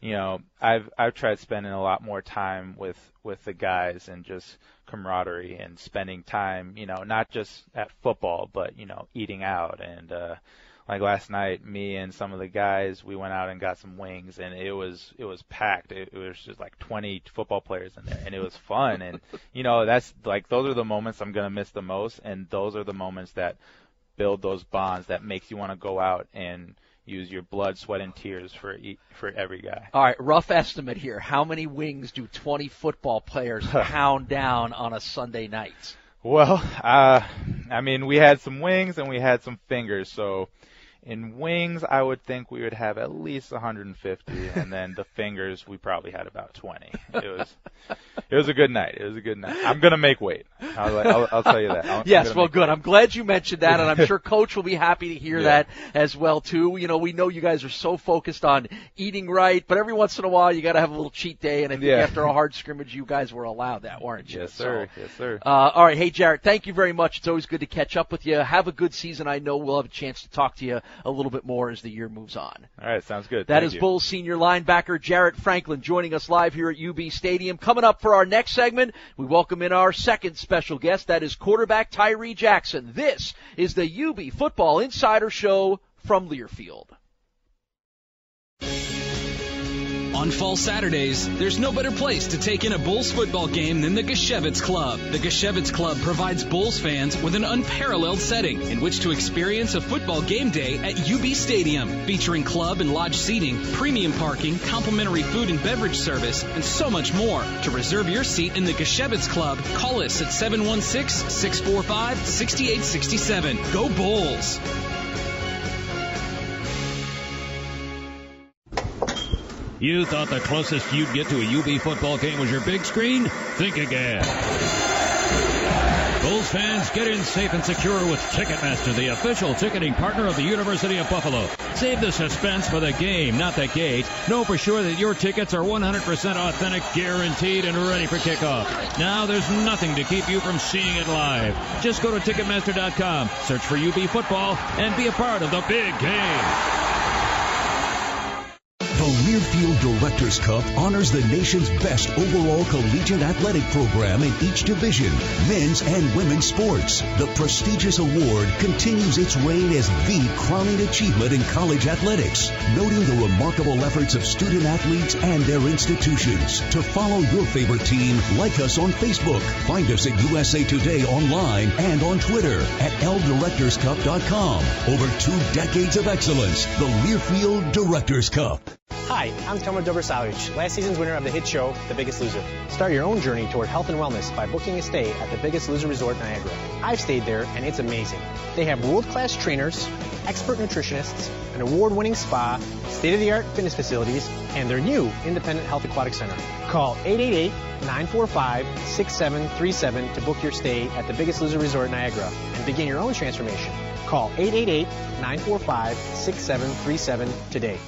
you know I've I've tried spending a lot more time with with the guys and just camaraderie and spending time you know not just at football but you know eating out and uh like last night, me and some of the guys, we went out and got some wings, and it was it was packed. It, it was just like 20 football players in there, and it was fun. And [LAUGHS] you know, that's like those are the moments I'm gonna miss the most, and those are the moments that build those bonds that makes you want to go out and use your blood, sweat, and tears for for every guy. All right, rough estimate here. How many wings do 20 football players [LAUGHS] pound down on a Sunday night? Well, uh, I mean, we had some wings and we had some fingers, so in wings, I would think we would have at least 150, and then the fingers, we probably had about 20. It was, it was a good night. It was a good night. I'm gonna make weight. I'll, I'll, I'll tell you that. i yes, well, good. Weight. I'm glad you mentioned that, and I'm [LAUGHS] sure Coach will be happy to hear yeah. that as well too. You know, we know you guys are so focused on eating right, but every once in a while you got to have a little cheat day, and I think yeah. after a hard scrimmage, you guys were allowed that, weren't you? Yes, sir. So, yes, sir. Uh, all right, hey Jarrett, thank you very much. It's always good to catch up with you. Have a good season. I know we'll have a chance to talk to you a little bit more as the year moves on. All right, sounds good. That Thank is you. Bulls senior linebacker Jarrett Franklin joining us live here at UB Stadium. Coming up for our next segment, we welcome in our second special guest. That is quarterback Tyree Jackson. This is the UB Football Insider Show from Learfield. On fall Saturdays, there's no better place to take in a Bulls football game than the Geshevitz Club. The Geshevitz Club provides Bulls fans with an unparalleled setting in which to experience a football game day at UB Stadium, featuring club and lodge seating, premium parking, complimentary food and beverage service, and so much more. To reserve your seat in the Geshevitz Club, call us at 716-645-6867. Go Bulls! You thought the closest you'd get to a UB football game was your big screen? Think again. Bulls fans, get in safe and secure with Ticketmaster, the official ticketing partner of the University of Buffalo. Save the suspense for the game, not the gate. Know for sure that your tickets are 100% authentic, guaranteed, and ready for kickoff. Now there's nothing to keep you from seeing it live. Just go to Ticketmaster.com, search for UB football, and be a part of the big game. The Learfield Directors Cup honors the nation's best overall collegiate athletic program in each division, men's and women's sports. The prestigious award continues its reign as the crowning achievement in college athletics, noting the remarkable efforts of student athletes and their institutions. To follow your favorite team, like us on Facebook. Find us at USA Today online and on Twitter at ldirectorscup.com. Over two decades of excellence, the Learfield Directors Cup. Hi, I'm Tomo Dobrosavich, last season's winner of the hit show, The Biggest Loser. Start your own journey toward health and wellness by booking a stay at The Biggest Loser Resort Niagara. I've stayed there and it's amazing. They have world-class trainers, expert nutritionists, an award-winning spa, state-of-the-art fitness facilities, and their new independent health aquatic center. Call 888-945-6737 to book your stay at The Biggest Loser Resort Niagara and begin your own transformation. Call 888-945-6737 today.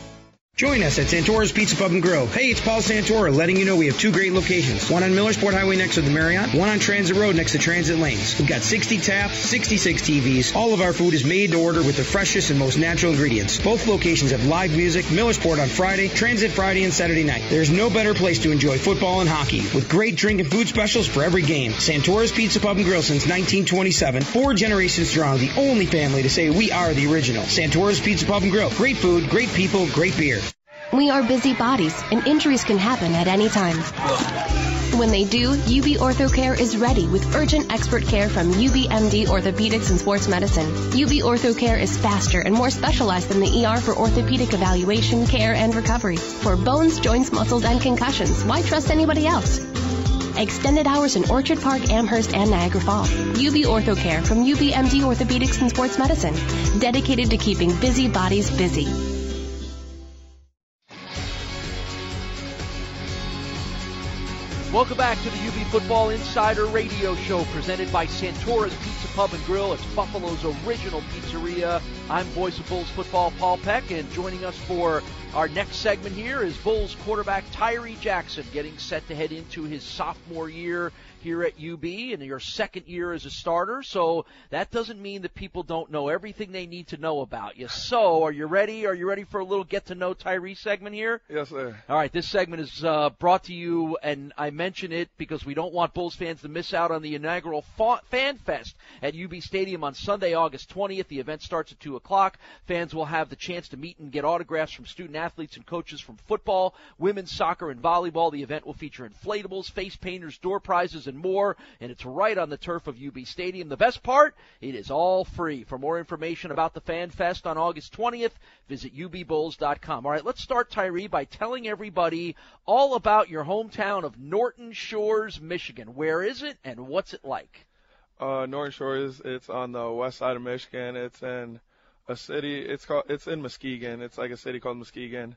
Join us at Santora's Pizza Pub and Grill. Hey, it's Paul Santora letting you know we have two great locations. One on Millersport Highway next to the Marriott, one on Transit Road next to Transit Lanes. We've got 60 taps, 66 TVs. All of our food is made to order with the freshest and most natural ingredients. Both locations have live music, Millersport on Friday, Transit Friday and Saturday night. There's no better place to enjoy football and hockey with great drink and food specials for every game. Santora's Pizza Pub and Grill since 1927. Four generations strong, the only family to say we are the original. Santora's Pizza Pub and Grill. Great food, great people, great beer. We are busy bodies, and injuries can happen at any time. When they do, UB OrthoCare is ready with urgent expert care from UBMD Orthopedics and Sports Medicine. UB OrthoCare is faster and more specialized than the ER for orthopedic evaluation, care, and recovery. For bones, joints, muscles, and concussions, why trust anybody else? Extended hours in Orchard Park, Amherst, and Niagara Falls. UB OrthoCare from UBMD Orthopedics and Sports Medicine, dedicated to keeping busy bodies busy. Welcome back to the UB Football Insider Radio Show presented by Santora's Pizza Pub and Grill. It's Buffalo's original pizzeria. I'm voice of Bulls football Paul Peck, and joining us for our next segment here is Bulls quarterback Tyree Jackson getting set to head into his sophomore year here at UB and your second year as a starter. So that doesn't mean that people don't know everything they need to know about you. So are you ready? Are you ready for a little get to know Tyree segment here? Yes, sir. All right. This segment is uh, brought to you, and I mention it because we don't want Bulls fans to miss out on the inaugural Fan Fest at UB Stadium on Sunday, August 20th. The event starts at 2 o'clock. Fans will have the chance to meet and get autographs from student athletes and coaches from football, women's soccer, and volleyball. The event will feature inflatables, face painters, door prizes, and more, and it's right on the turf of UB Stadium. The best part, it is all free. For more information about the Fan Fest on August 20th, visit ubbulls.com. All right, let's start, Tyree, by telling everybody all about your hometown of Norton Shores, Michigan. Where is it, and what's it like? Uh, Norton Shores, it's on the west side of Michigan. It's in a city. It's called. It's in Muskegon. It's like a city called Muskegon,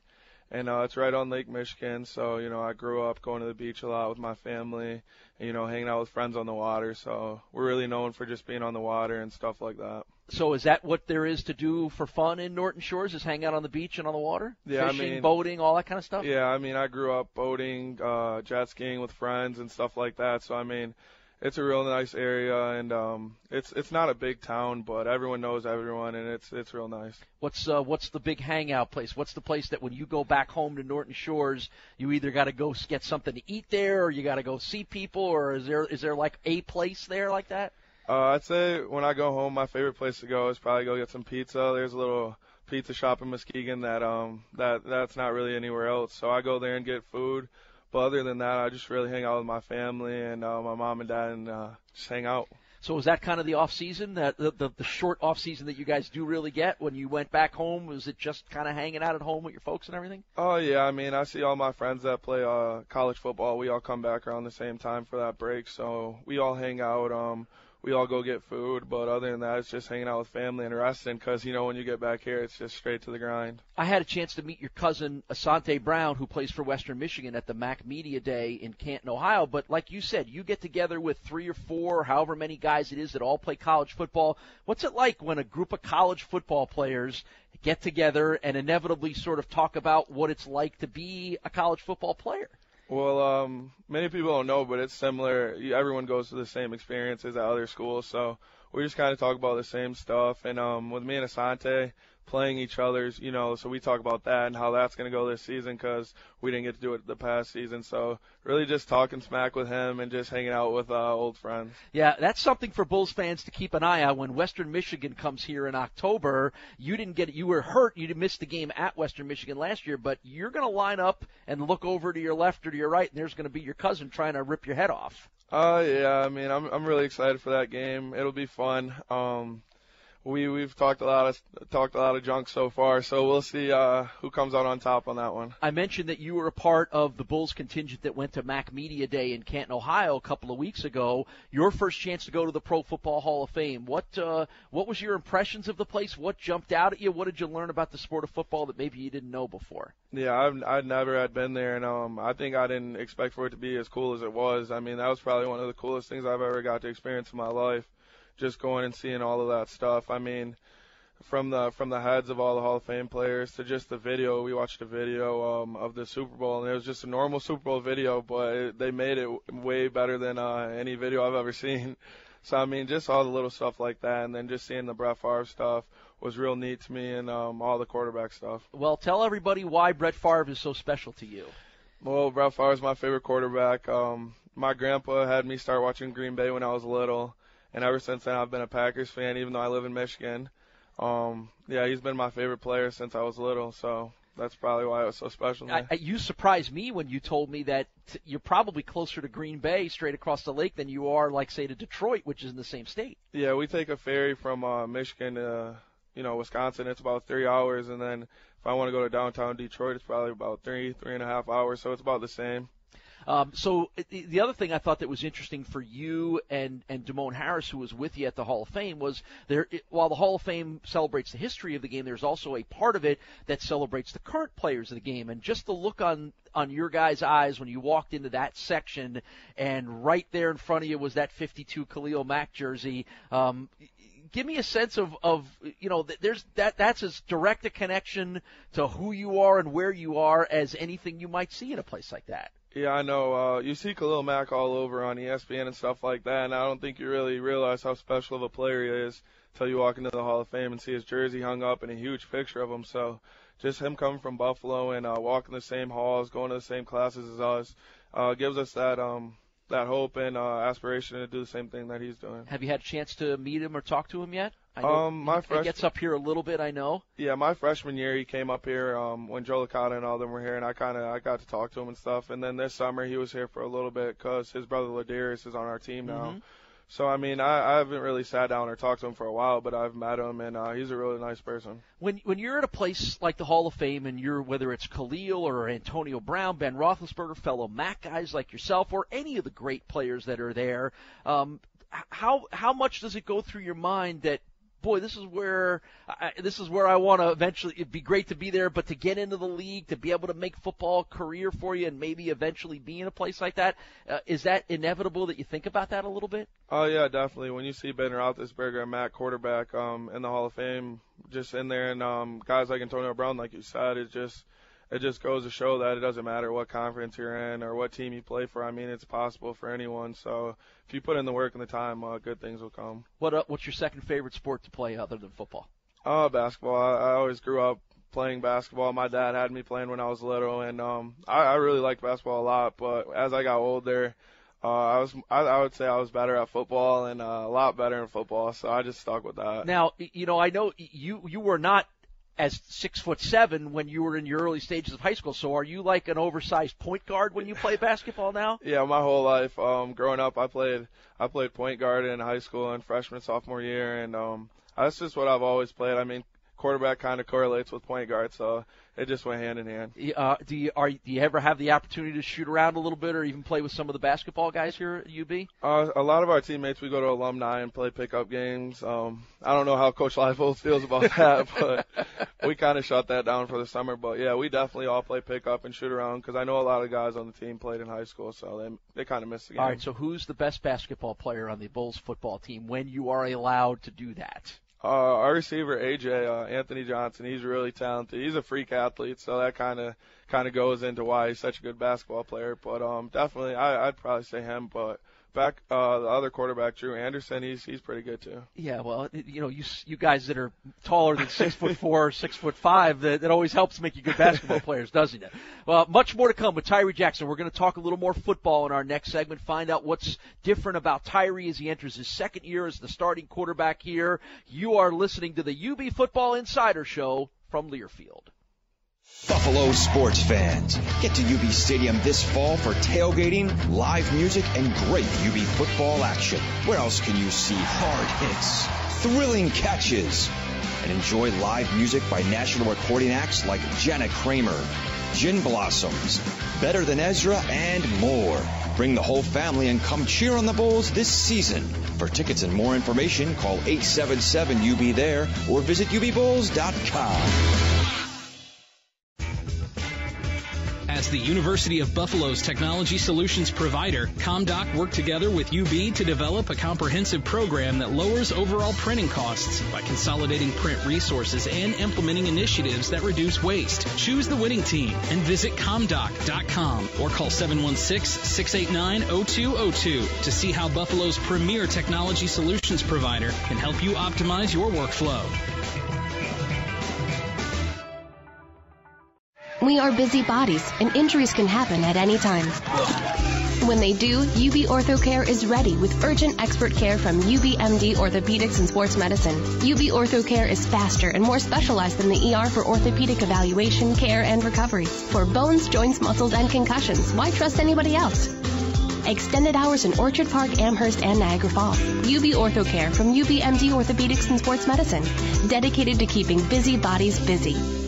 and uh, it's right on Lake Michigan. So you know, I grew up going to the beach a lot with my family, and, you know, hanging out with friends on the water. So we're really known for just being on the water and stuff like that. So is that what there is to do for fun in Norton Shores? Is hang out on the beach and on the water? Yeah, Fishing, I mean, boating, all that kind of stuff. Yeah, I mean, I grew up boating, uh, jet skiing with friends and stuff like that. So I mean, it's a real nice area, and um, it's it's not a big town, but everyone knows everyone, and it's it's real nice. What's uh, what's the big hangout place? What's the place that when you go back home to Norton Shores, you either got to go get something to eat there, or you got to go see people, or is there is there like a place there like that? Uh, I'd say when I go home, my favorite place to go is probably go get some pizza. There's a little pizza shop in Muskegon that um that that's not really anywhere else. So I go there and get food. But other than that, I just really hang out with my family and uh, my mom and dad and uh, just hang out. So was that kind of the off season, that the, the the short off season that you guys do really get when you went back home? Was it just kind of hanging out at home with your folks and everything? Oh yeah, I mean I see all my friends that play uh college football. We all come back around the same time for that break, so we all hang out. Um, we all go get food, but other than that, it's just hanging out with family and resting. Because you know when you get back here, it's just straight to the grind. I had a chance to meet your cousin Asantay Brown, who plays for Western Michigan at the MAC Media Day in Canton, Ohio. But like you said, you get together with three or four, however many guys it is that all play college football. What's it like when a group of college football players get together and inevitably sort of talk about what it's like to be a college football player? Well, um, many people don't know, but it's similar. Everyone goes through the same experiences at other schools, so we just kind of talk about the same stuff. And um, with me and Asantay, playing each other's, you know, so we talk about that and how that's going to go this season because we didn't get to do it the past season. So really just talking smack with him and just hanging out with uh, old friends. Yeah, that's something for Bulls fans to keep an eye on when Western Michigan comes here in October. You didn't get it. You were hurt. You missed the game at Western Michigan last year, but you're going to line up and look over to your left or to your right, and there's going to be your cousin trying to rip your head off. Uh, yeah, I mean, I'm I'm really excited for that game. It'll be fun. Um, we we've talked a lot of talked a lot of junk so far, so we'll see uh, who comes out on top on that one. I mentioned that you were a part of the Bulls contingent that went to MAC Media Day in Canton, Ohio, a couple of weeks ago. Your first chance to go to the Pro Football Hall of Fame. What uh, what was your impressions of the place? What jumped out at you? What did you learn about the sport of football that maybe you didn't know before? Yeah, I've I'd never had been there, and um, I think I didn't expect for it to be as cool as it was. I mean, that was probably one of the coolest things I've ever got to experience in my life just going and seeing all of that stuff. I mean, from the from the heads of all the Hall of Fame players to just the video. We watched a video um, of the Super Bowl, and it was just a normal Super Bowl video, but it, they made it way better than uh, any video I've ever [LAUGHS] seen. So I mean, just all the little stuff like that, and then just seeing the Brett Favre stuff was real neat to me, and um, all the quarterback stuff. Well, tell everybody why Brett Favre is so special to you. Well, Brett Favre is my favorite quarterback. Um, my grandpa had me start watching Green Bay when I was little and ever since then I've been a Packers fan, even though I live in Michigan. Um, yeah, he's been my favorite player since I was little, so that's probably why it was so special. To me. I, you surprised me when you told me that you're probably closer to Green Bay, straight across the lake, than you are, like say, to Detroit, which is in the same state. Yeah, we take a ferry from uh, Michigan to you know Wisconsin. It's about three hours, and then if I want to go to downtown Detroit, it's probably about three, three and a half hours. So it's about the same. Um, so the other thing I thought that was interesting for you and and Demone Harris, who was with you at the Hall of Fame, was there. While the Hall of Fame celebrates the history of the game, there's also a part of it that celebrates the current players of the game, and just the look on on your guys' eyes when you walked into that section, and right there in front of you was that 52 Khalil Mack jersey. Um, give me a sense of, of you know there's that that's as direct a connection to who you are and where you are as anything you might see in a place like that. Yeah, I know. Uh, you see Khalil Mack all over on ESPN and stuff like that, and I don't think you really realize how special of a player he is until you walk into the Hall of Fame and see his jersey hung up and a huge picture of him. So just him coming from Buffalo and uh, walking the same halls, going to the same classes as us, uh, gives us that um, that hope and uh, aspiration to do the same thing that he's doing. Have you had a chance to meet him or talk to him yet? I know um, my he fresh- gets up here a little bit, I know. Yeah, my freshman year he came up here um, when Joe Licata and all them were here, and I kind of I got to talk to him and stuff. And then this summer he was here for a little bit because his brother Ladarius is on our team now. Mm-hmm. So I mean, I, I haven't really sat down or talked to him for a while, but I've met him, and uh, he's a really nice person. When when you're at a place like the Hall of Fame, and you're whether it's Khalil or Antonio Brown, Ben Roethlisberger, fellow MAC guys like yourself, or any of the great players that are there, um, how how much does it go through your mind that boy, this is where I, this is where I want to eventually. It'd be great to be there, but to get into the league, to be able to make football a career for you, and maybe eventually be in a place like that, uh, is that inevitable that you think about that a little bit? Oh yeah, definitely. When you see Ben Roethlisberger and Matt quarterback um, in the Hall of Fame, just in there, and um, guys like Antonio Brown, like you said, it's just it just goes to show that it doesn't matter what conference you're in or what team you play for. I mean, it's possible for anyone. So if you put in the work and the time, uh, good things will come. What uh, What's your second favorite sport to play other than football? Oh, uh, basketball. I, I always grew up playing basketball. My dad had me playing when I was little, and um, I, I really liked basketball a lot. But as I got older, uh, I was I, I would say I was better at football and uh, a lot better in football. So I just stuck with that. Now, you know, I know you you were not as six foot seven when you were in your early stages of high school. So are you like an oversized point guard when you play basketball now? [LAUGHS] Yeah, my whole life. Um, growing up, I played I played point guard in high school and freshman sophomore year, and um, that's just what I've always played. I mean, quarterback kind of correlates with point guard, so it just went hand in hand. Uh, do you are do you ever have the opportunity to shoot around a little bit, or even play with some of the basketball guys here at UB? Uh, a lot of our teammates, we go to alumni and play pickup games. Um, I don't know how Coach Leipold feels about [LAUGHS] that, but we kind of shut that down for the summer. But yeah, we definitely all play pickup and shoot around because I know a lot of guys on the team played in high school, so they they kind of miss the game. All right, so who's the best basketball player on the Bulls football team when you are allowed to do that? Uh, our receiver AJ uh, Anthony Johnson, he's really talented. He's a freak athlete, so that kind of kind of goes into why he's such a good basketball player. But um, definitely, I, I'd probably say him. But back uh, the other quarterback, Drew Anderson, he's he's pretty good too. Yeah, well, you know, you you guys that are taller than six foot four, six foot five, that, that always helps make you good basketball [LAUGHS] players, doesn't it? Well, much more to come with Tyree Jackson. We're going to talk a little more football in our next segment. Find out what's different about Tyree as he enters his second year as the starting quarterback here. You are listening to the UB Football Insider Show from Learfield. Buffalo sports fans, get to UB Stadium this fall for tailgating, live music, and great UB football action. Where else can you see hard hits, thrilling catches, and enjoy live music by national recording acts like Jana Kramer, Gin Blossoms, Better Than Ezra, and more. Bring the whole family and come cheer on the Bulls this season. For tickets and more information, call 877-UB there or visit ubbulls.com. As the University of Buffalo's technology solutions provider, ComDoc worked together with UB to develop a comprehensive program that lowers overall printing costs by consolidating print resources and implementing initiatives that reduce waste. Choose the winning team and visit comdoc.com or call 716-689-0202 to see how Buffalo's premier technology solutions provider can help you optimize your workflow. We are busy bodies, and injuries can happen at any time. When they do, UB OrthoCare is ready with urgent expert care from UBMD Orthopedics and Sports Medicine. UB OrthoCare is faster and more specialized than the ER for orthopedic evaluation, care, and recovery. For bones, joints, muscles, and concussions, why trust anybody else? Extended hours in Orchard Park, Amherst, and Niagara Falls. UB OrthoCare from UBMD Orthopedics and Sports Medicine. Dedicated to keeping busy bodies busy.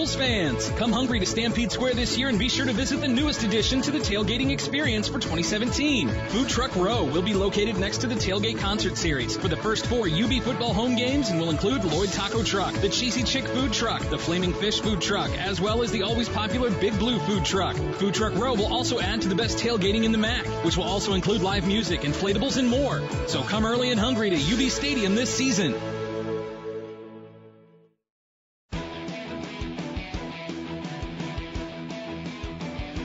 Bulls fans, come hungry to Stampede Square this year and be sure to visit the newest addition to the tailgating experience for 2017. Food Truck Row will be located next to the Tailgate Concert Series for the first four UB football home games and will include Lloyd Taco Truck, the Cheesy Chick Food Truck, the Flaming Fish Food Truck, as well as the always popular Big Blue Food Truck. Food Truck Row will also add to the best tailgating in the MAC, which will also include live music, inflatables, and more. So come early and hungry to UB Stadium this season.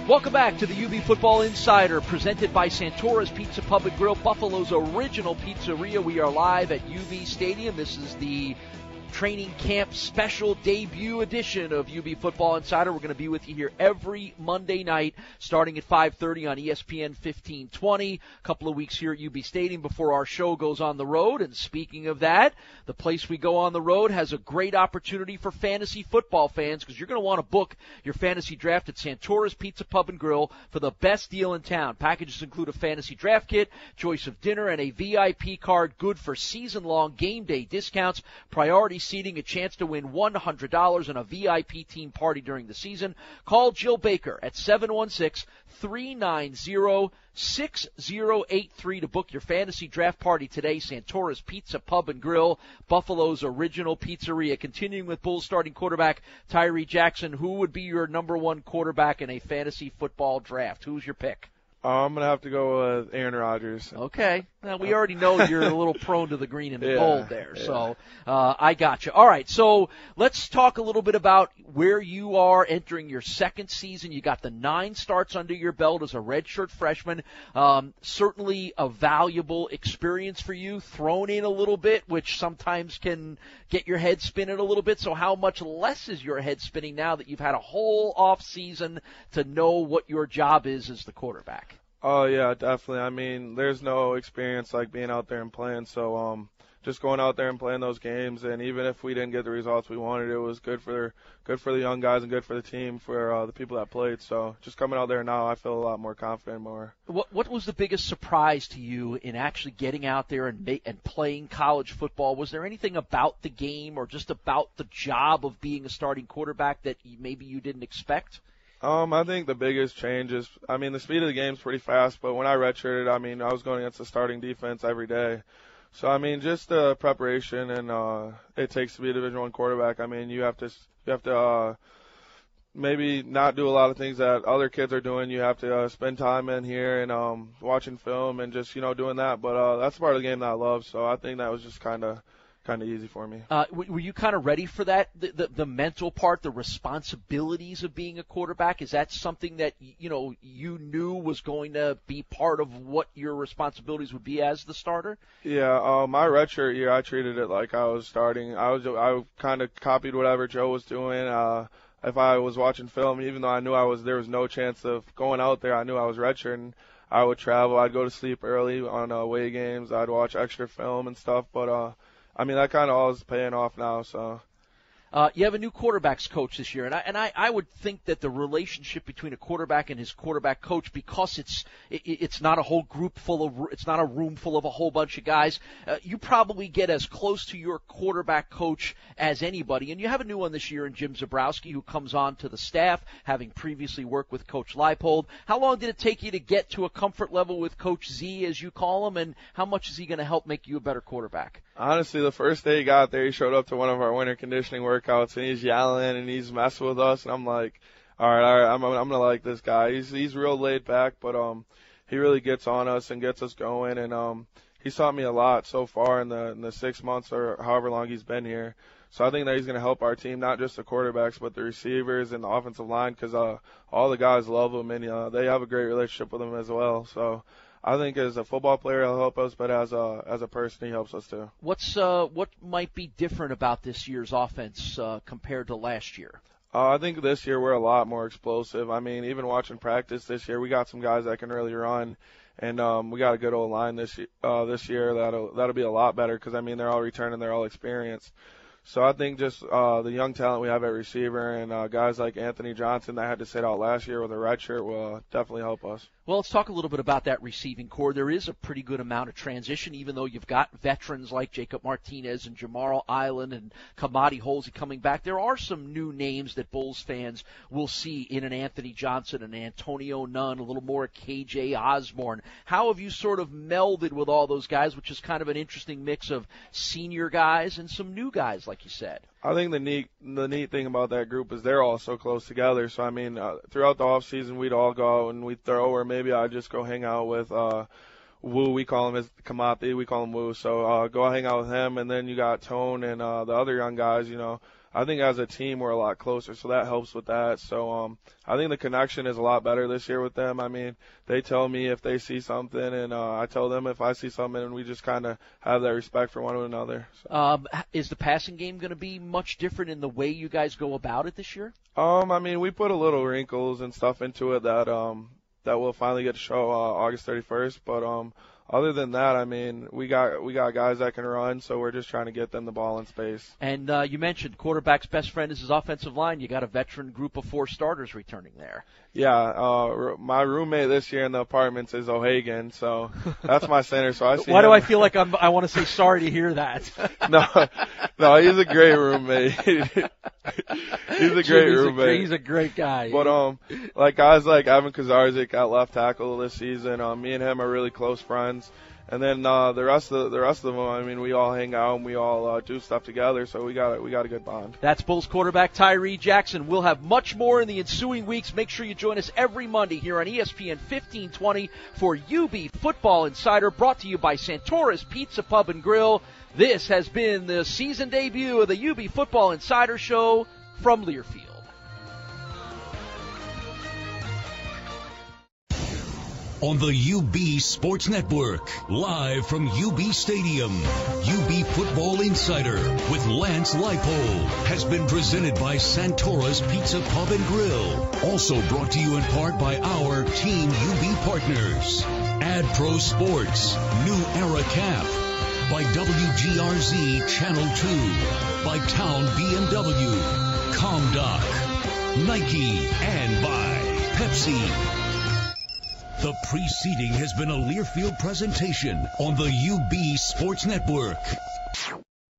Welcome back to the UB Football Insider, presented by Santora's Pizza Public Grill, Buffalo's original pizzeria. We are live at UB Stadium. This is the training camp special debut edition of UB Football Insider. We're going to be with you here every Monday night, starting at 5:30 on ESPN 1520. A couple of weeks here at UB Stadium before our show goes on the road. And speaking of that, the place we go on the road has a great opportunity for fantasy football fans because you're going to want to book your fantasy draft at Santora's Pizza Pub and Grill for the best deal in town. Packages include a fantasy draft kit, choice of dinner, and a VIP card good for season-long game day discounts. Priority seating, a chance to win $100 and a VIP team party during the season. Call Jill Baker at 716 390 6083 to book your fantasy draft party today. Santora's Pizza Pub and Grill, Buffalo's original pizzeria. Continuing with Bulls starting quarterback Tyree Jackson, who would be your number one quarterback in a fantasy football draft? Who's your pick? Uh, I'm gonna have to go with Aaron Rodgers. Okay. Now we already know you're a little prone to the green and the Yeah, gold there, yeah. so uh, I got you. All right, so let's talk a little bit about where you are entering your second season. You got the nine starts under your belt as a redshirt freshman. Um, certainly a valuable experience for you, thrown in a little bit, which sometimes can get your head spinning a little bit. So how much less is your head spinning now that you've had a whole off season to know what your job is as the quarterback? Oh yeah, definitely. I mean, there's no experience like being out there and playing, so um, just going out there and playing those games. And even if we didn't get the results we wanted, it was good for good for the young guys and good for the team for uh, the people that played. So just coming out there now, I feel a lot more confident. More. What What was the biggest surprise to you in actually getting out there and ma- and playing college football? Was there anything about the game or just about the job of being a starting quarterback that maybe you didn't expect? Um, I think the biggest change is, I mean, the speed of the game is pretty fast, but when I redshirted, I mean, I was going against the starting defense every day. So I mean, just the preparation and uh, it takes to be a Division One quarterback. I mean, you have to you have to uh, maybe not do a lot of things that other kids are doing. You have to uh, spend time in here and um, watching film and just you know doing that. But uh, that's part of the game that I love. So I think that was just kind of kind of easy for me. Uh, were you kind of ready for that? The, the, the mental part, the responsibilities of being a quarterback. Is that something that you know you knew was going to be part of what your responsibilities would be as the starter? Yeah, uh, my redshirt year, I treated it like I was starting. I was I kind of copied whatever Joe was doing. Uh, if I was watching film, even though I knew I was there was no chance of going out there, I knew I was redshirting. I would travel. I'd go to sleep early on uh, away games. I'd watch extra film and stuff. But uh, I mean, that kind of all is paying off now. So uh, you have a new quarterbacks coach this year, and I and I, I would think that the relationship between a quarterback and his quarterback coach, because it's it, it's not a whole group full of it's not a room full of a whole bunch of guys, uh, you probably get as close to your quarterback coach as anybody. And you have a new one this year in Jim Zebrowski, who comes on to the staff, having previously worked with Coach Leipold. How long did it take you to get to a comfort level with Coach Z, as you call him, and how much is he going to help make you a better quarterback? Honestly, the first day he got there, he showed up to one of our winter conditioning workouts and he's yelling and he's messing with us and I'm like, all right, all right, I'm I'm gonna like this guy. He's he's real laid back, but um, he really gets on us and gets us going and um, he's taught me a lot so far in the in the six months or however long he's been here. So I think that he's going to help our team, not just the quarterbacks, but the receivers and the offensive line, because uh, all the guys love him and uh, they have a great relationship with him as well. So I think as a football player he'll help us, but as a as a person he helps us too. What's uh what might be different about this year's offense uh, compared to last year? Uh, I think this year we're a lot more explosive. I mean, even watching practice this year, we got some guys that can really run, and um, we got a good old line this uh, this year. That'll that'll be a lot better because I mean they're all returning, they're all experienced. So I think just uh, the young talent we have at receiver and uh, guys like Anthony Johnson that had to sit out last year with a red shirt will uh, definitely help us. Well, let's talk a little bit about that receiving corps. There is a pretty good amount of transition, even though you've got veterans like Jacob Martinez and Jamarl Eiland and Kamathi Holsey coming back. There are some new names that Bulls fans will see in an Anthony Johnson and Antonio Nunn, a little more KJ Osborn. How have you sort of melded with all those guys, which is kind of an interesting mix of senior guys and some new guys, like you said? I think the neat the neat thing about that group is they're all so close together. So I mean, uh, throughout the off season, we'd all go out and we'd throw, or maybe I'd just go hang out with uh, Wu. We call him as Kamathi. We call him Wu. So uh, go hang out with him, and then you got Tone and uh, the other young guys. You know, I think as a team we're a lot closer, so that helps with that. So um, I think the connection is a lot better this year with them. I mean, they tell me if they see something, and uh, I tell them if I see something, and we just kind of have that respect for one another. So. Um, is the passing game going to be much different in the way you guys go about it this year? Um, I mean, we put a little wrinkles and stuff into it that um that will finally get to show uh, August 31st, but um other than that, I mean, we got we got guys that can run, so we're just trying to get them the ball in space. And uh, you mentioned quarterback's best friend is his offensive line. You got a veteran group of four starters returning there. Yeah, uh, my roommate this year in the apartments is O'Hagan, so that's my center. So I [LAUGHS] see. Why him. do I feel like I'm, I want to say sorry to hear that? [LAUGHS] no, no, he's a great roommate. [LAUGHS] he's a great Jimmy's roommate. A, he's a great guy. But um, like guys like Evin Ksiezarczyk at left tackle this season. Um, me and him are really close friends. And then uh, the rest of the, rest of them, I mean, we all hang out and we all uh, do stuff together, so we got we got a good bond. That's Bulls quarterback Tyree Jackson. We'll have much more in the ensuing weeks. Make sure you join us every Monday here on ESPN 1520 for UB Football Insider, brought to you by Santora's Pizza Pub and Grill. This has been the season debut of the UB Football Insider Show from Learfield. On the UB Sports Network, live from UB Stadium, UB Football Insider with Lance Leipold has been presented by Santora's Pizza Pub and Grill. Also brought to you in part by our Team UB partners. Ad Pro Sports, New Era Cap, by WGRZ Channel 2, by Town BMW, ComDoc, Nike, and by Pepsi. The preceding has been a Learfield presentation on the UB Sports Network.